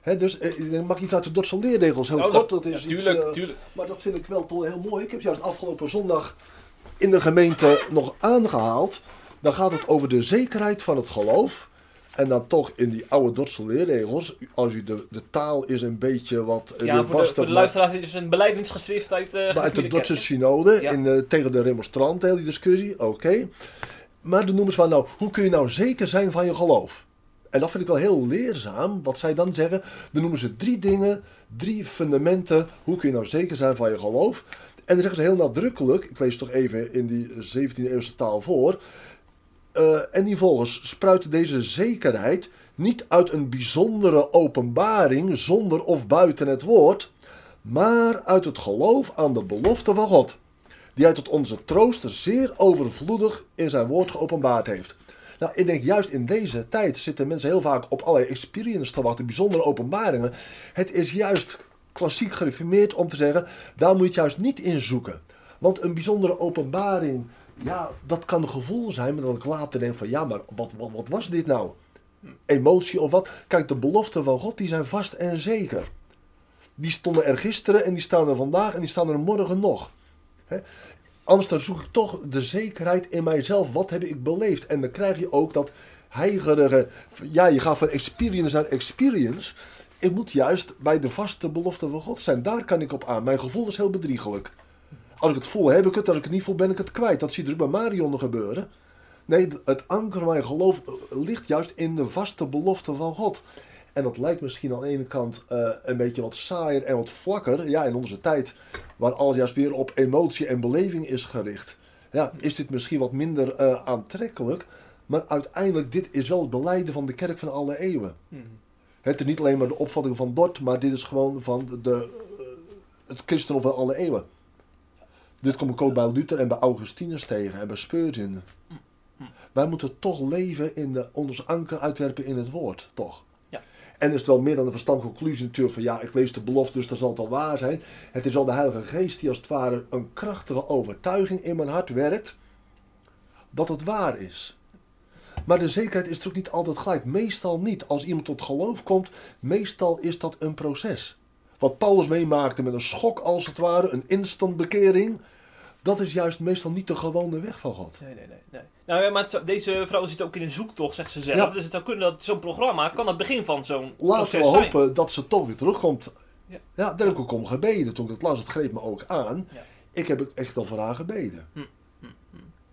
Hè, dus eh, ik mag iets uit de Dordtse leerregels, heel Oh, kort. Dat is ja, iets, eh, tuurlijk. maar dat vind ik wel toch heel mooi. Ik heb juist afgelopen zondag in de gemeente nog aangehaald. Dan gaat het over de zekerheid van het geloof. En dan toch in die oude Dordtse leerregels. Als u de, de taal is een beetje wat eh, Ja, voor de, voor de maar- luisteraars is het een beleidingsgeschrift uit, maar uit de Dordtse synode Ja. in, eh, tegen de remonstranten, heel die discussie, oké. Maar dan noemen ze van, nou, hoe kun je nou zeker zijn van je geloof? En dat vind ik wel heel leerzaam, wat zij dan zeggen. Dan noemen ze drie dingen, drie fundamenten, hoe kun je nou zeker zijn van je geloof? En dan zeggen ze heel nadrukkelijk, ik lees toch even in die 17e eeuwse taal voor. Eh, en die volgens spruit deze zekerheid niet uit een bijzondere openbaring zonder of buiten het woord, maar uit het geloof aan de belofte van God, die hij tot onze troost zeer overvloedig in zijn woord geopenbaard heeft. Nou, ik denk juist in deze tijd zitten mensen heel vaak op allerlei experience te wachten, bijzondere openbaringen. Het is juist klassiek gereformeerd om te zeggen, daar moet je juist niet in zoeken. Want een bijzondere openbaring, ja, dat kan een gevoel zijn, maar dat ik later denk van, ja, maar wat, wat, wat was dit nou? Emotie of wat? Kijk, de beloften van God, die zijn vast en zeker. Die stonden er gisteren en die staan er vandaag en die staan er morgen nog. Anders dan zoek ik toch de zekerheid in mijzelf. Wat heb ik beleefd? En dan krijg je ook dat heigerige... Ja, je gaat van experience naar experience. ik moet juist bij de vaste belofte van God zijn. Daar kan ik op aan. Mijn gevoel is heel bedriegelijk. Als ik het voel, heb ik het. Als ik het niet voel, ben ik het kwijt. Dat zie je dus bij Marion gebeuren. Nee, het anker van mijn geloof eh, ligt juist in de vaste belofte van God. En dat lijkt misschien aan de ene kant eh, een beetje wat saaier en wat vlakker. Ja, in onze tijd, waar alles juist weer op emotie en beleving is gericht. Ja, is dit misschien wat minder eh, aantrekkelijk. Maar uiteindelijk, dit is wel het beleiden van de kerk van alle eeuwen. Het is niet alleen maar de opvatting van Dort, maar dit is gewoon van de, de, het christendom van alle eeuwen. Dit kom ik ook bij Luther en bij Augustinus tegen en bij Spurgeon. Wij moeten toch leven in de, ons anker uitwerpen in het woord, toch? Ja. En is het wel meer dan een verstandige conclusie natuurlijk van ja, ik lees de belofte, dus dan zal het al waar zijn. Het is al de Heilige Geest die als het ware een krachtige overtuiging in mijn hart werkt dat het waar is. Maar de zekerheid is natuurlijk niet altijd gelijk. Meestal niet. Als iemand tot geloof komt, meestal is dat een proces. Wat Paulus meemaakte met een schok als het ware, een instant bekering, dat is juist meestal niet de gewone weg van God. Nee, nee, nee. nee. Nou ja, maar het deze vrouw zit ook in een zoektocht, zegt ze zelf. Ja. Dus het zou kunnen dat zo'n programma kan het begin van zo'n Laten we zijn. hopen dat ze toch weer terugkomt. Ja. Ja, daar heb ik ook om gebeden. Toen ik het las, het greep me ook aan. Ja. Ik heb echt al voor haar gebeden.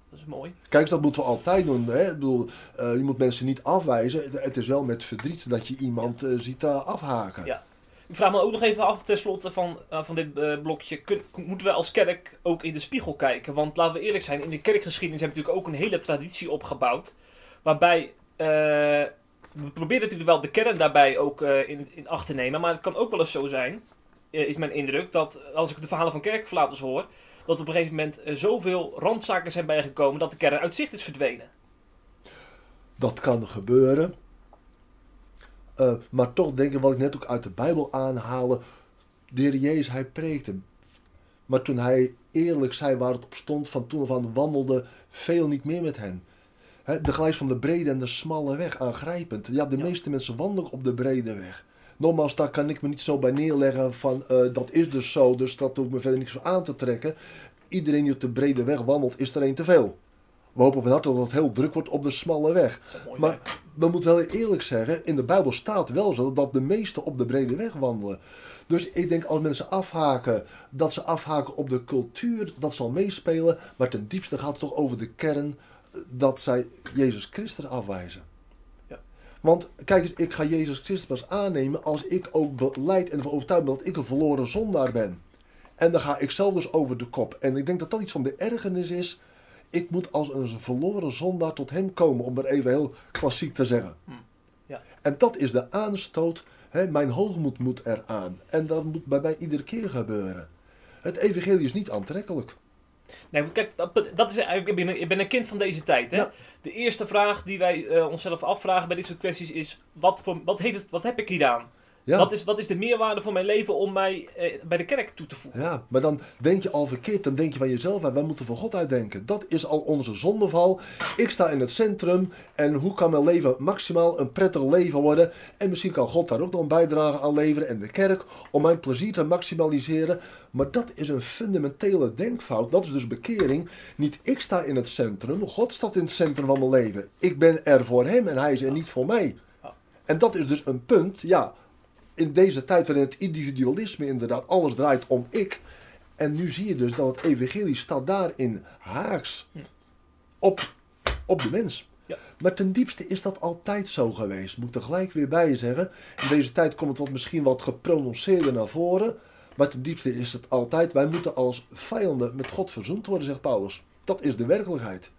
Dat is mooi. Kijk, dat moeten we altijd doen. Hè? Ik bedoel, eh, je moet mensen niet afwijzen. Het, het is wel met verdriet dat je iemand eh, ziet eh, afhaken. Ja. Ik vraag me ook nog even af, tenslotte van, eh, van dit eh, blokje. Moeten we als kerk ook in de spiegel kijken? Want laten we eerlijk zijn, in de kerkgeschiedenis hebben we natuurlijk ook een hele traditie opgebouwd. Waarbij, eh, we proberen natuurlijk wel de kern daarbij ook in, in acht te nemen. Maar het kan ook wel eens zo zijn, is mijn indruk, dat als ik de verhalen van kerkverlaters hoor, dat op een gegeven moment zoveel randzaken zijn bijgekomen dat de kern uit zicht is verdwenen. Dat kan gebeuren. Eh, maar toch denk ik, wat ik net ook uit de Bijbel aanhaalde. De Heer Jezus, hij preekte. Maar toen hij eerlijk zei waar het op stond, van toen van wandelde veel niet meer met hen. Hè, de gelijks van de brede en de smalle weg, aangrijpend. Ja, de Ja. meeste mensen wandelen op de brede weg. Nogmaals, daar kan ik me niet zo bij neerleggen van eh, dat is dus zo, dus dat hoef ik me verder niks aan te trekken. Iedereen die op de brede weg wandelt, is er één te veel. We hopen van harte dat het heel druk wordt op de smalle weg. Mooi Maar we moeten wel eerlijk zeggen, in de Bijbel staat wel zo dat de meesten op de brede weg wandelen. Dus ik denk als mensen afhaken, dat ze afhaken op de cultuur, dat zal meespelen. Maar ten diepste gaat het toch over de kern eh, dat zij Jezus Christus afwijzen. Ja. Want kijk eens, ik ga Jezus Christus pas aannemen als ik ook beleid en ervan overtuigd ben dat ik een verloren zondaar ben. En dan ga ik zelf dus over de kop. En ik denk dat dat iets van de ergernis is. Ik moet als een verloren zondaar tot hem komen, om maar even heel klassiek te zeggen. Ja. En dat is de aanstoot. Hè, mijn hoogmoed moet eraan. En dat moet bij mij iedere keer gebeuren. Het evangelie is niet aantrekkelijk. Nee, kijk, dat, is, ik, ben, ik ben een kind van deze tijd. Hè? Ja. De eerste vraag die wij eh, onszelf afvragen bij dit soort kwesties is: wat, voor, wat, heeft het, wat heb ik hieraan? Ja. Wat, is, wat is de meerwaarde voor mijn leven om mij eh, bij de kerk toe te voegen? Ja, maar dan denk je al verkeerd. Dan denk je van jezelf, wij moeten voor God uitdenken. Dat is al onze zondeval. Ik sta in het centrum. En hoe kan mijn leven maximaal een prettig leven worden? En misschien kan God daar ook nog een bijdrage aan leveren. En de kerk, om mijn plezier te maximaliseren. Maar dat is een fundamentele denkfout. Dat is dus bekering. Niet ik sta in het centrum. God staat in het centrum van mijn leven. Ik ben er voor hem en hij is er niet voor mij. En dat is dus een punt, ja, in deze tijd waarin het individualisme inderdaad alles draait om ik. En nu zie je dus dat het evangelie staat daarin haaks op, op de mens. Ja. Maar ten diepste is dat altijd zo geweest. Moet er gelijk weer bij zeggen. In deze tijd komt het wat misschien wat geprononceerder naar voren. Maar ten diepste is het altijd. Wij moeten als vijanden met God verzoend worden, zegt Paulus. Dat is de werkelijkheid.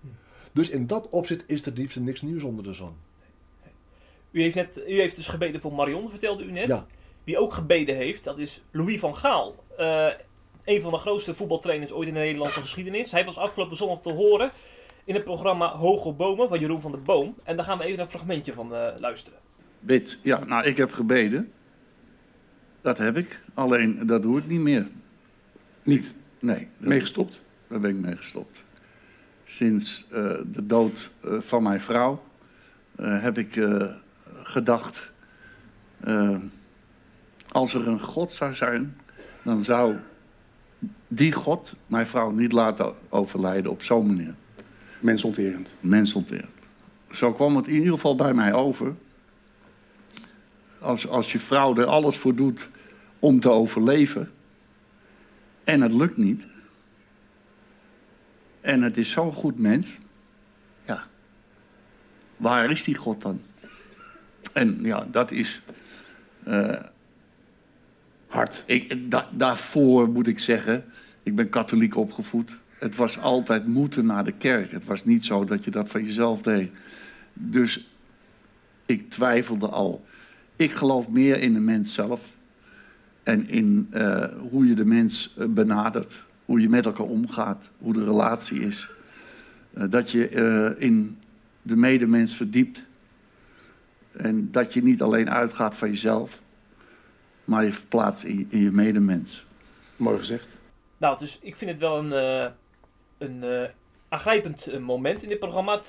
Dus in dat opzicht is er diepste niks nieuws onder de zon. U heeft, net, u heeft dus gebeden voor Marion, vertelde u net. Ja. Wie ook gebeden heeft, dat is Louis van Gaal. Eh, een van de grootste voetbaltrainers ooit in de Nederlandse geschiedenis. Hij was afgelopen zondag te horen in het programma Hoge Bomen van Jeroen van der Boom. En daar gaan we even een fragmentje van eh, luisteren. Bid, ja, nou, ik heb gebeden. Dat heb ik. Alleen, dat doe ik niet meer. Niet. Nee, dat- Mee gestopt? daar ben ik mee gestopt. Sinds eh, de dood eh, van mijn vrouw eh, heb ik eh, gedacht... eh, als er een God zou zijn, dan zou die God mijn vrouw niet laten overlijden op zo'n manier. Mensonterend. mensonterend. Zo kwam het in ieder geval bij mij over. als, als je vrouw er alles voor doet om te overleven. En het lukt niet. En het is zo'n goed mens. Ja. Waar is die God dan? En ja, dat is. eh, Hard. ik, da- daarvoor moet ik zeggen, ik ben katholiek opgevoed. Het was altijd moeten naar de kerk. Het was niet zo dat je dat van jezelf deed. Dus ik twijfelde al. Ik geloof meer in de mens zelf. En in eh, hoe je de mens eh, benadert. Hoe je met elkaar omgaat. Hoe de relatie is. Dat je in de medemens verdiept. En dat je niet alleen uitgaat van jezelf. Maar je verplaatst in, in je medemens. Mooi gezegd. Nou, dus ik vind het wel een, eh, een eh, aangrijpend eh, moment in dit programma. Het,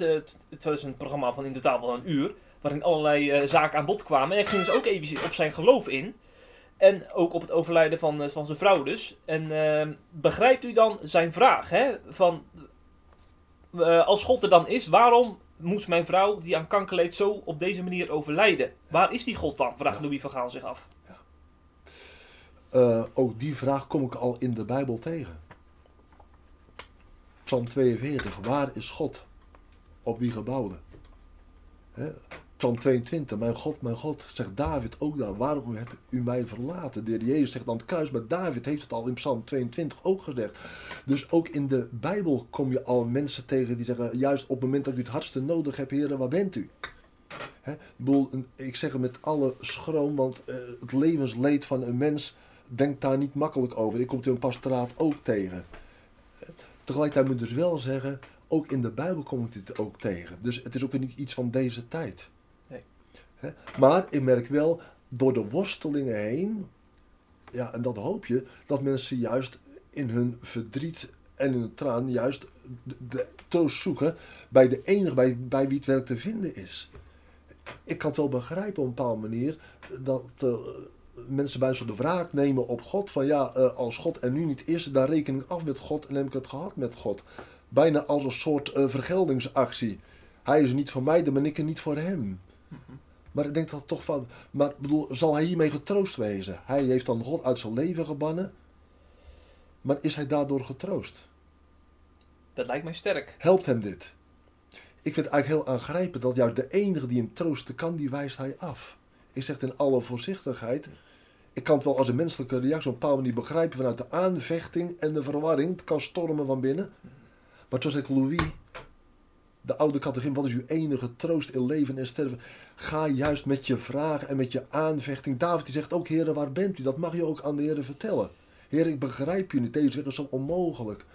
het- was een programma van in totaal wel een uur. Waarin allerlei zaken aan bod kwamen. En hij ging dus ook even op zijn geloof in. En ook op het overlijden van, van zijn vrouw dus. En begrijpt u dan zijn vraag? Hè? Van, eh, als God er dan is, waarom moest mijn vrouw die aan kanker leed zo op deze manier overlijden? Waar is die God dan? Vraagt Louis van Gaal zich af. Eh, ook die vraag kom ik al in de Bijbel tegen. Psalm 42, waar is God? Op wie gebouwde? Hè? Psalm 22, mijn God, mijn God, zegt David ook daar, waarom hebt u mij verlaten? De heer Jezus zegt aan het kruis, maar David heeft het al in Psalm 22 ook gezegd. Dus ook in de Bijbel kom je al mensen tegen die zeggen, juist op het moment dat u het hardste nodig hebt, heren, waar bent u? Ik, zeg het met alle schroom, want eh, het levensleed van een mens denkt daar niet makkelijk over. Ik kom het in een pastoraat ook tegen. Tegelijkertijd moet ik dus wel zeggen, ook in de Bijbel kom ik dit ook tegen. Dus het is ook niet iets van deze tijd. Maar ik merk wel, door de worstelingen heen, ja, en dat hoop je, dat mensen juist in hun verdriet en hun traan juist de, de troost zoeken bij de enige bij, wie het werk te vinden is. Ik kan het wel begrijpen op een bepaalde manier dat eh, mensen bij soort wraak nemen op God. Van ja, eh, als God er nu niet is, dan reken ik af met God en heb ik het gehad met God. Bijna als een soort eh, vergeldingsactie. Hij is niet voor mij, dan ben ik er niet voor hem. Maar ik denk dat toch van. Maar ik bedoel, zal hij hiermee getroost wezen? Hij heeft dan God uit zijn leven gebannen. Maar is hij daardoor getroost? Dat lijkt mij sterk. Helpt hem dit? Ik vind het eigenlijk heel aangrijpend dat juist de enige die hem troosten kan, die wijst hij af. Ik zeg het in alle voorzichtigheid. Ik kan het wel als een menselijke reactie op een bepaalde manier begrijpen vanuit de aanvechting en de verwarring. Het kan stormen van binnen. Maar toen zegt Louis, de oude catechisme, wat is uw enige troost in leven en sterven? Ga juist met je vraag en met je aanvechting. David die zegt ook, heren, waar bent u? Dat mag je ook aan de heren vertellen. Heer, ik begrijp u niet. Deze wereld is zo onmogelijk.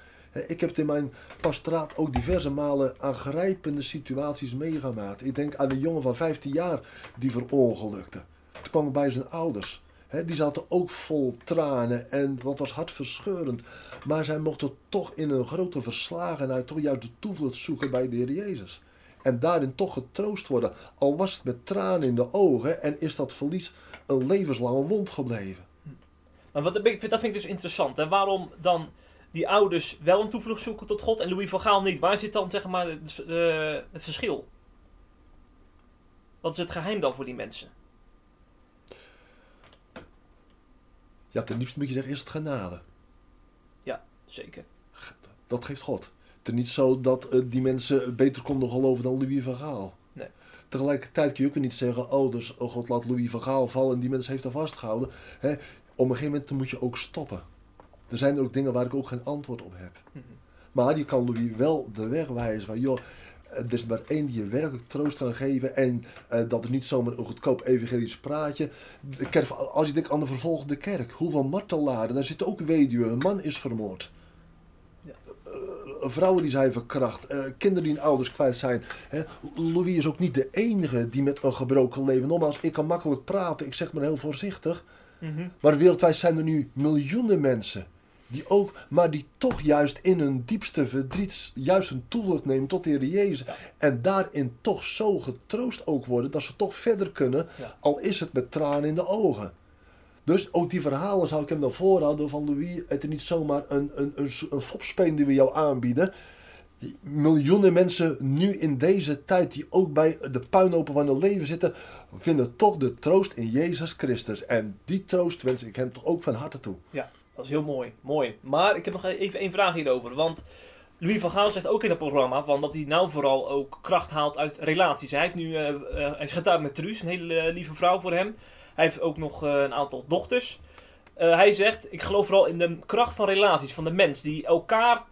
Ik heb het in mijn pastoraat ook diverse malen aangrijpende situaties meegemaakt. Ik denk aan een jongen van 15 jaar die verongelukte. Toen kwam bij zijn ouders. Die zaten ook vol tranen en dat was hartverscheurend. Maar zij mochten toch in een grote verslagenheid toch juist de toevlucht zoeken bij de Heer Jezus. En daarin toch getroost worden. Al was het met tranen in de ogen en is dat verlies een levenslange wond gebleven. Maar wat, dat vind ik dus interessant. En waarom dan die ouders wel een toevlucht zoeken tot God en Louis van Gaal niet? Waar zit dan zeg maar het, eh, het verschil? Wat is het geheim dan voor die mensen? Ja, ten liefste moet je zeggen, is het genade. Zeker. Dat geeft God. Het is niet zo dat eh, die mensen beter konden geloven dan Louis van Gaal. Nee. Tegelijkertijd kun je ook niet zeggen, oh, dus oh God laat Louis van Gaal vallen en die mensen heeft er vastgehouden. Hè, op een gegeven moment moet je ook stoppen. Er zijn ook dingen waar ik ook geen antwoord op heb. Mhm. Maar je kan Louis wel de weg wijzen van, joh, er is maar één die je werkelijk troost kan geven. En eh, dat is niet zomaar een goedkoop evangelisch praatje. De kerk, als je denkt aan de vervolgde kerk, hoeveel martelaren, daar zitten ook weduwen, een man is vermoord. Eh, vrouwen die zijn verkracht, eh, kinderen die hun ouders kwijt zijn. Hè. Louis is ook niet de enige die met een gebroken leven. Nogmaals, ik kan makkelijk praten, ik zeg maar heel voorzichtig. Mhm. Maar wereldwijd zijn er nu miljoenen mensen. Die ook, maar die toch juist in hun diepste verdriet juist een toevlucht nemen tot de Heer Jezus. En daarin toch zo getroost ook worden dat ze toch verder kunnen. Ja. Al is het met tranen in de ogen. Dus ook die verhalen zou ik hem naar voren houden van Louis. Het is niet zomaar een, een, een, een fopspeen die we jou aanbieden. Miljoenen mensen nu in deze tijd, die ook bij de puinhopen van hun leven zitten, vinden toch de troost in Jezus Christus. En die troost wens ik hem toch ook van harte toe. Ja, dat is heel mooi. Mooi. Maar ik heb nog even één vraag hierover. Want Louis van Gaal zegt ook in het programma van dat hij nou vooral ook kracht haalt uit relaties. Hij, heeft nu, eh, hij is getrouwd met Truus, een hele eh, lieve vrouw voor hem. Hij heeft ook nog een aantal dochters. Hij zegt, ik geloof vooral in de kracht van relaties, van de mens, die elkaar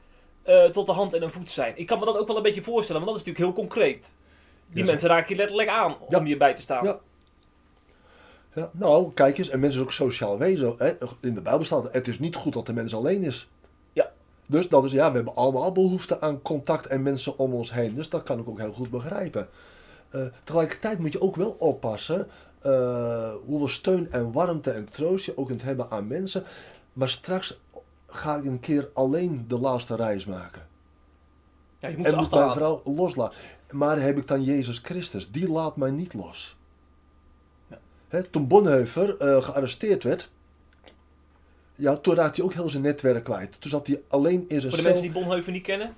tot de hand en een voet zijn. Ik kan me dat ook wel een beetje voorstellen, want dat is natuurlijk heel concreet. Die Ja, mensen raken je letterlijk aan om je bij te staan. Ja. Ja, nou, kijk eens, en mensen is ook sociaal wezen. Hè? In de Bijbel staat, het is niet goed dat de mens alleen is. Ja. Dus dat is, ja, we hebben allemaal behoefte aan contact en mensen om ons heen. Dus dat kan ik ook heel goed begrijpen. Eh, tegelijkertijd moet je ook wel oppassen eh, hoeveel steun en warmte en troost je ook kunt hebben aan mensen. Maar straks ga ik een keer alleen de laatste reis maken. Ja, je moet En moet mijn vrouw loslaten. Maar heb ik dan Jezus Christus, die laat mij niet los. Hè, toen Bonhoeffer eh, gearresteerd werd, ja, toen raakte hij ook heel zijn netwerk kwijt. Toen zat hij alleen in zijn Voor de cel. mensen die Bonhoeffer niet kennen,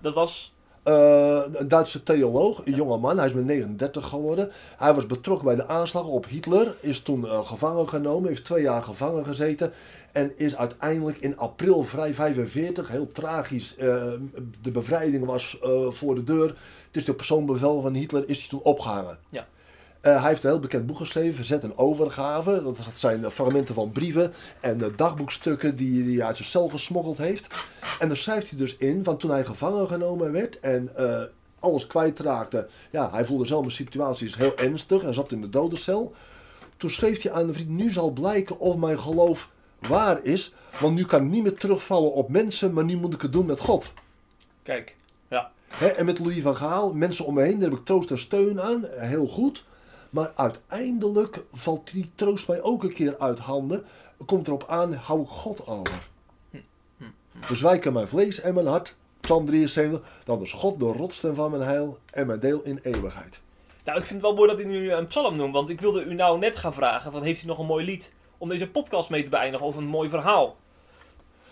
dat was... Eh, een Duitse theoloog, een jonge man, hij is met 39 geworden. Hij was betrokken bij de aanslag op Hitler, is toen eh, gevangen genomen, heeft twee jaar gevangen gezeten. En is uiteindelijk in april vrij 45, heel tragisch, de bevrijding was voor de deur. Het is de persoonbevel van Hitler, is hij toen opgehangen. Ja. Eh, hij heeft een heel bekend boek geschreven, Verzet en Overgave. Dat zijn fragmenten van brieven en dagboekstukken die, die hij uit zijn cel gesmokkeld heeft. En daar schrijft hij dus in, van toen hij gevangen genomen werd en eh, alles kwijtraakte. Ja, hij voelde zelf mijn situatie is heel ernstig en zat in de dodencel. Toen schreef hij aan een vriend, nu zal blijken of mijn geloof waar is. Want nu kan ik niet meer terugvallen op mensen, maar nu moet ik het doen met God. Kijk, ja. En met Louis van Gaal, mensen om me heen, daar heb ik troost en steun aan. eh, Heel goed. Maar uiteindelijk valt die troost mij ook een keer uit handen. Komt erop aan, hou God over. Dus mijn vlees en mijn hart. Psalm 73. Dan is God de rotstem van mijn heil en mijn deel in eeuwigheid. Nou, ik vind het wel mooi dat u nu een psalm noemt, want ik wilde u nou net gaan vragen, van, heeft u nog een mooi lied om deze podcast mee te beëindigen, of een mooi verhaal?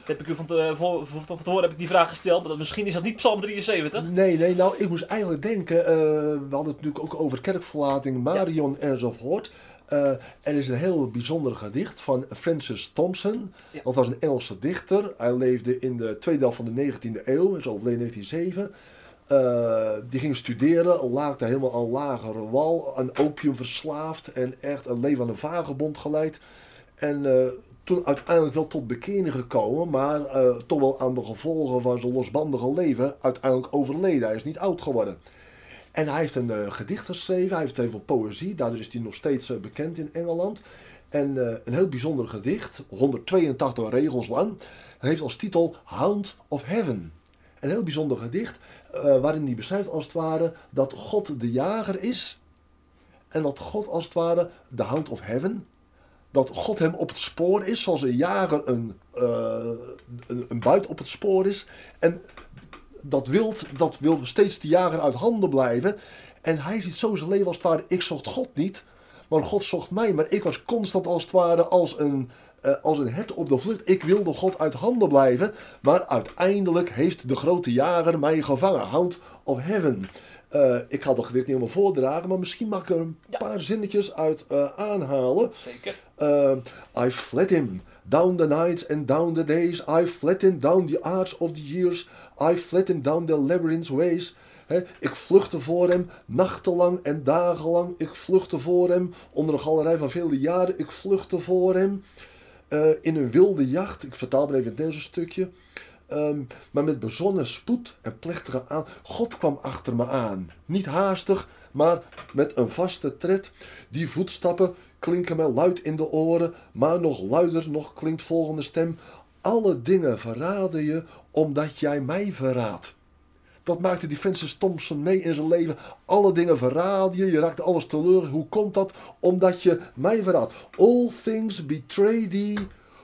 Heb ik u van, te, voor, van tevoren heb ik die vraag gesteld, maar misschien is dat niet psalm 73. Nee, nee, nou, ik moest eigenlijk denken. eh, we hadden het natuurlijk ook over kerkverlating, Marion enzovoort. Eh er is een heel bijzonder gedicht van Francis Thompson. Ja. Dat was een Engelse dichter. Hij leefde in de tweede helft van de 19e eeuw, is overleden in 1907. Eh, die ging studeren, laagde helemaal aan lagere wal, aan opium verslaafd en echt een leven aan een vagebond geleid. En eh, toen uiteindelijk wel tot bekering gekomen, maar eh, toch wel aan de gevolgen van zijn losbandige leven uiteindelijk overleden. Hij is niet oud geworden. En hij heeft een eh, gedicht geschreven, hij heeft heel veel poëzie, daardoor is hij nog steeds eh, bekend in Engeland. En een heel bijzonder gedicht, 182 regels lang, heeft als titel Hound of Heaven. Een heel bijzonder gedicht, waarin hij beschrijft als het ware dat God de jager is. En dat God als het ware de Hound of Heaven, dat God hem op het spoor is, zoals een jager een, eh, een, een buit op het spoor is. En dat wild, dat wil steeds de jager uit handen blijven. En hij ziet zo zijn leven als het ware, ik zocht God niet, maar God zocht mij. Maar ik was constant als het ware als een, eh, als een hert op de vlucht. Ik wilde God uit handen blijven, maar uiteindelijk heeft de grote jager mij gevangen. Hound of Heaven. Eh, ik ga dat gedicht niet helemaal voordragen, maar misschien mag ik er een Ja. paar zinnetjes uit aanhalen. Zeker. Uh, I fled him down the nights and down the days. I fled him down the arch of the years. I fled him down the labyrinth's ways. Ik vluchtte voor hem, nachtenlang en dagenlang. Ik vluchtte voor hem, onder een galerij van vele jaren. Ik vluchtte voor hem, eh, in een wilde jacht. Ik vertaal maar even deze stukje. Ehm, maar met bezonnen spoed en plechtige aan. God kwam achter me aan. Niet haastig, maar met een vaste tred. Die voetstappen klinken mij luid in de oren, maar nog luider nog klinkt volgende stem. Alle dingen verraden je, omdat jij mij verraadt. Dat maakte die Francis Thompson mee in zijn leven. Alle dingen verraad je, je raakt alles teleur. Hoe komt dat? Omdat je mij verraadt. All things betray thee,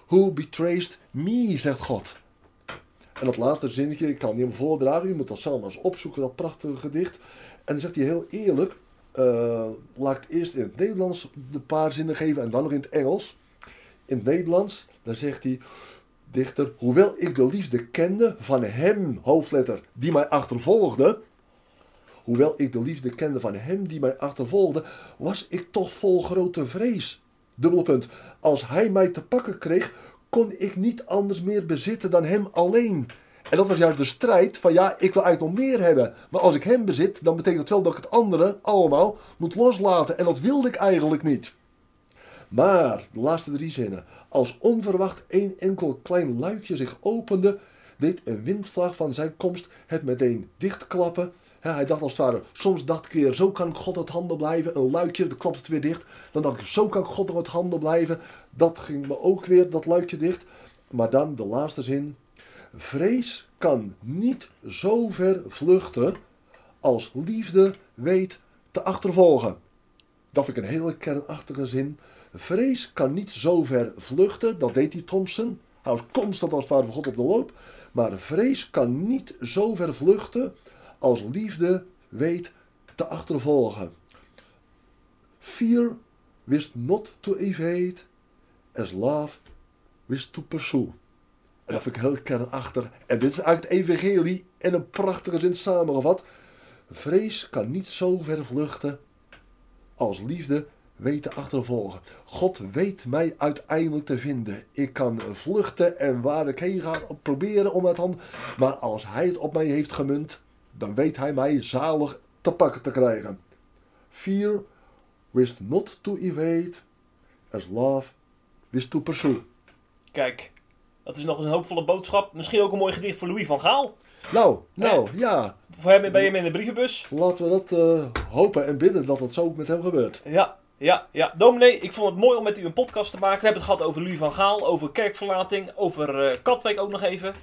who betrays me, zegt God. En dat laatste zinnetje, ik kan niet meer voordragen, u moet dat zelf maar eens opzoeken, dat prachtige gedicht. En dan zegt hij heel eerlijk, eh, laat ik het eerst in het Nederlands de paar zinnen geven en dan nog in het Engels. In het Nederlands, dan zegt hij, dichter, hoewel ik de liefde kende van hem, hoofdletter, die mij achtervolgde. Hoewel ik de liefde kende van hem die mij achtervolgde, was ik toch vol grote vrees. Dubbelpunt. Als hij mij te pakken kreeg, kon ik niet anders meer bezitten dan hem alleen. En dat was juist de strijd van ja, ik wil eigenlijk nog meer hebben. Maar als ik hem bezit, dan betekent dat wel dat ik het andere allemaal moet loslaten. En dat wilde ik eigenlijk niet. Maar, de laatste drie zinnen. Als onverwacht één enkel klein luikje zich opende, deed een windvlaag van zijn komst het meteen dichtklappen. Hij dacht als het ware, soms dacht ik weer, zo kan God het handen blijven. Een luikje, dan klapt het weer dicht. Dan dacht ik, zo kan God het handen blijven. Dat ging me ook weer, dat luikje dicht. Maar dan de laatste zin. Vrees kan niet zo ver vluchten als liefde weet te achtervolgen. Dat vind ik een hele kernachtige zin. Vrees kan niet zo ver vluchten, dat deed die Thompson. Was constant als het ware van God op de loop. Maar vrees kan niet zo ver vluchten als liefde weet te achtervolgen. Fear wist not to evade as love wist to pursue. En dat vind ik heel kernachtig. En dit is eigenlijk het evangelie in een prachtige zin samengevat. Vrees kan niet zo ver vluchten als liefde weet te achtervolgen. God weet mij uiteindelijk te vinden. Ik kan vluchten en waar ik heen ga proberen om het hand. Maar als hij het op mij heeft gemunt, dan weet hij mij zalig te pakken te krijgen. Fear wist not to evade as love wist to pursue. Kijk, dat is nog een hoopvolle boodschap. Misschien ook een mooi gedicht voor Louis van Gaal. Nou, nou, ja. Voor hem ben je in de brievenbus. Laten we dat eh, hopen en bidden dat het zo met hem gebeurt. Ja, ja, ja. Dominee, ik vond het mooi om met u een podcast te maken. We hebben het gehad over Louis van Gaal, over kerkverlating, over eh, Katwijk ook nog even.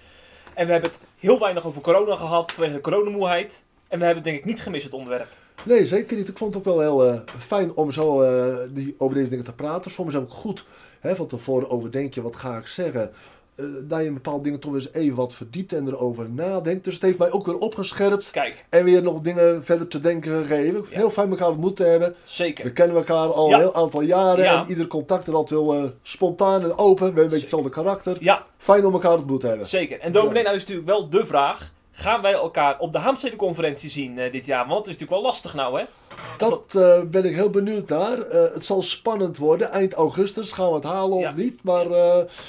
En we hebben het heel weinig over corona gehad, vanwege de coronamoeheid. En we hebben het denk ik niet gemist, het onderwerp. Nee, zeker niet. Ik vond het ook wel heel eh, fijn om zo die, over deze dingen te praten. Het ook goed. Hè, van tevoren overdenk je, wat ga ik zeggen? Eh, dat je bepaalde dingen toch eens even wat verdiept en erover nadenkt. Dus het heeft mij ook weer opgescherpt. Kijk, En weer nog dingen verder te denken gegeven. Ja. Heel fijn elkaar ontmoet te hebben. zeker. We kennen elkaar al Ja. een heel aantal jaren. Ja. En ieder contact er altijd heel eh, spontaan en open. We hebben een beetje hetzelfde karakter. Ja, Fijn om elkaar ontmoet te hebben. zeker. En dominee, nou is natuurlijk wel de vraag. Gaan wij elkaar op de Haamstede-conferentie zien eh, dit jaar? Want het is natuurlijk wel lastig nou, hè? Dat eh, ben ik heel benieuwd naar. Eh, het zal spannend worden. Eind augustus gaan we het halen of niet. Maar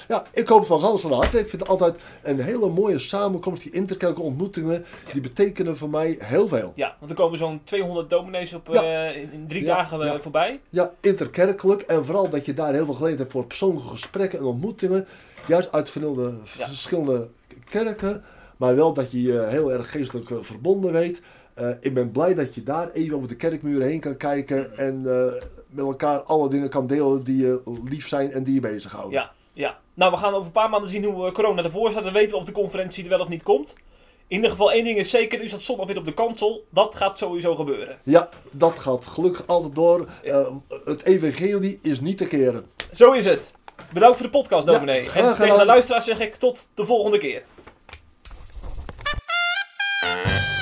ja, ik hoop het van gans van harte. Ik vind het altijd een hele mooie samenkomst. Die interkerkelijke ontmoetingen, die betekenen voor mij heel veel. Ja, want er komen zo'n 200 dominees op, Ja. in, drie dagen voorbij. Ja, interkerkelijk. En vooral dat je daar heel veel gelegenheid hebt voor persoonlijke gesprekken en ontmoetingen. Juist uit verschillende, verschillende kerken. Maar wel dat je je heel erg geestelijk eh, verbonden weet. Eh, ik ben blij dat je daar even over de kerkmuren heen kan kijken. En eh, met elkaar alle dingen kan delen die je lief zijn en die je bezighouden. Ja, ja. Nou, we gaan over een paar maanden zien hoe corona ervoor staat. Dan weten we of de conferentie er wel of niet komt. In ieder geval één ding is zeker, u staat zondag weer op de kansel. Dat gaat sowieso gebeuren. Ja, dat gaat gelukkig altijd door. Het evangelie is niet te keren. Zo is het. Bedankt voor de podcast, Ja, dominee. graag en tegen de luisteraars zeg ik tot de volgende keer. Thank you.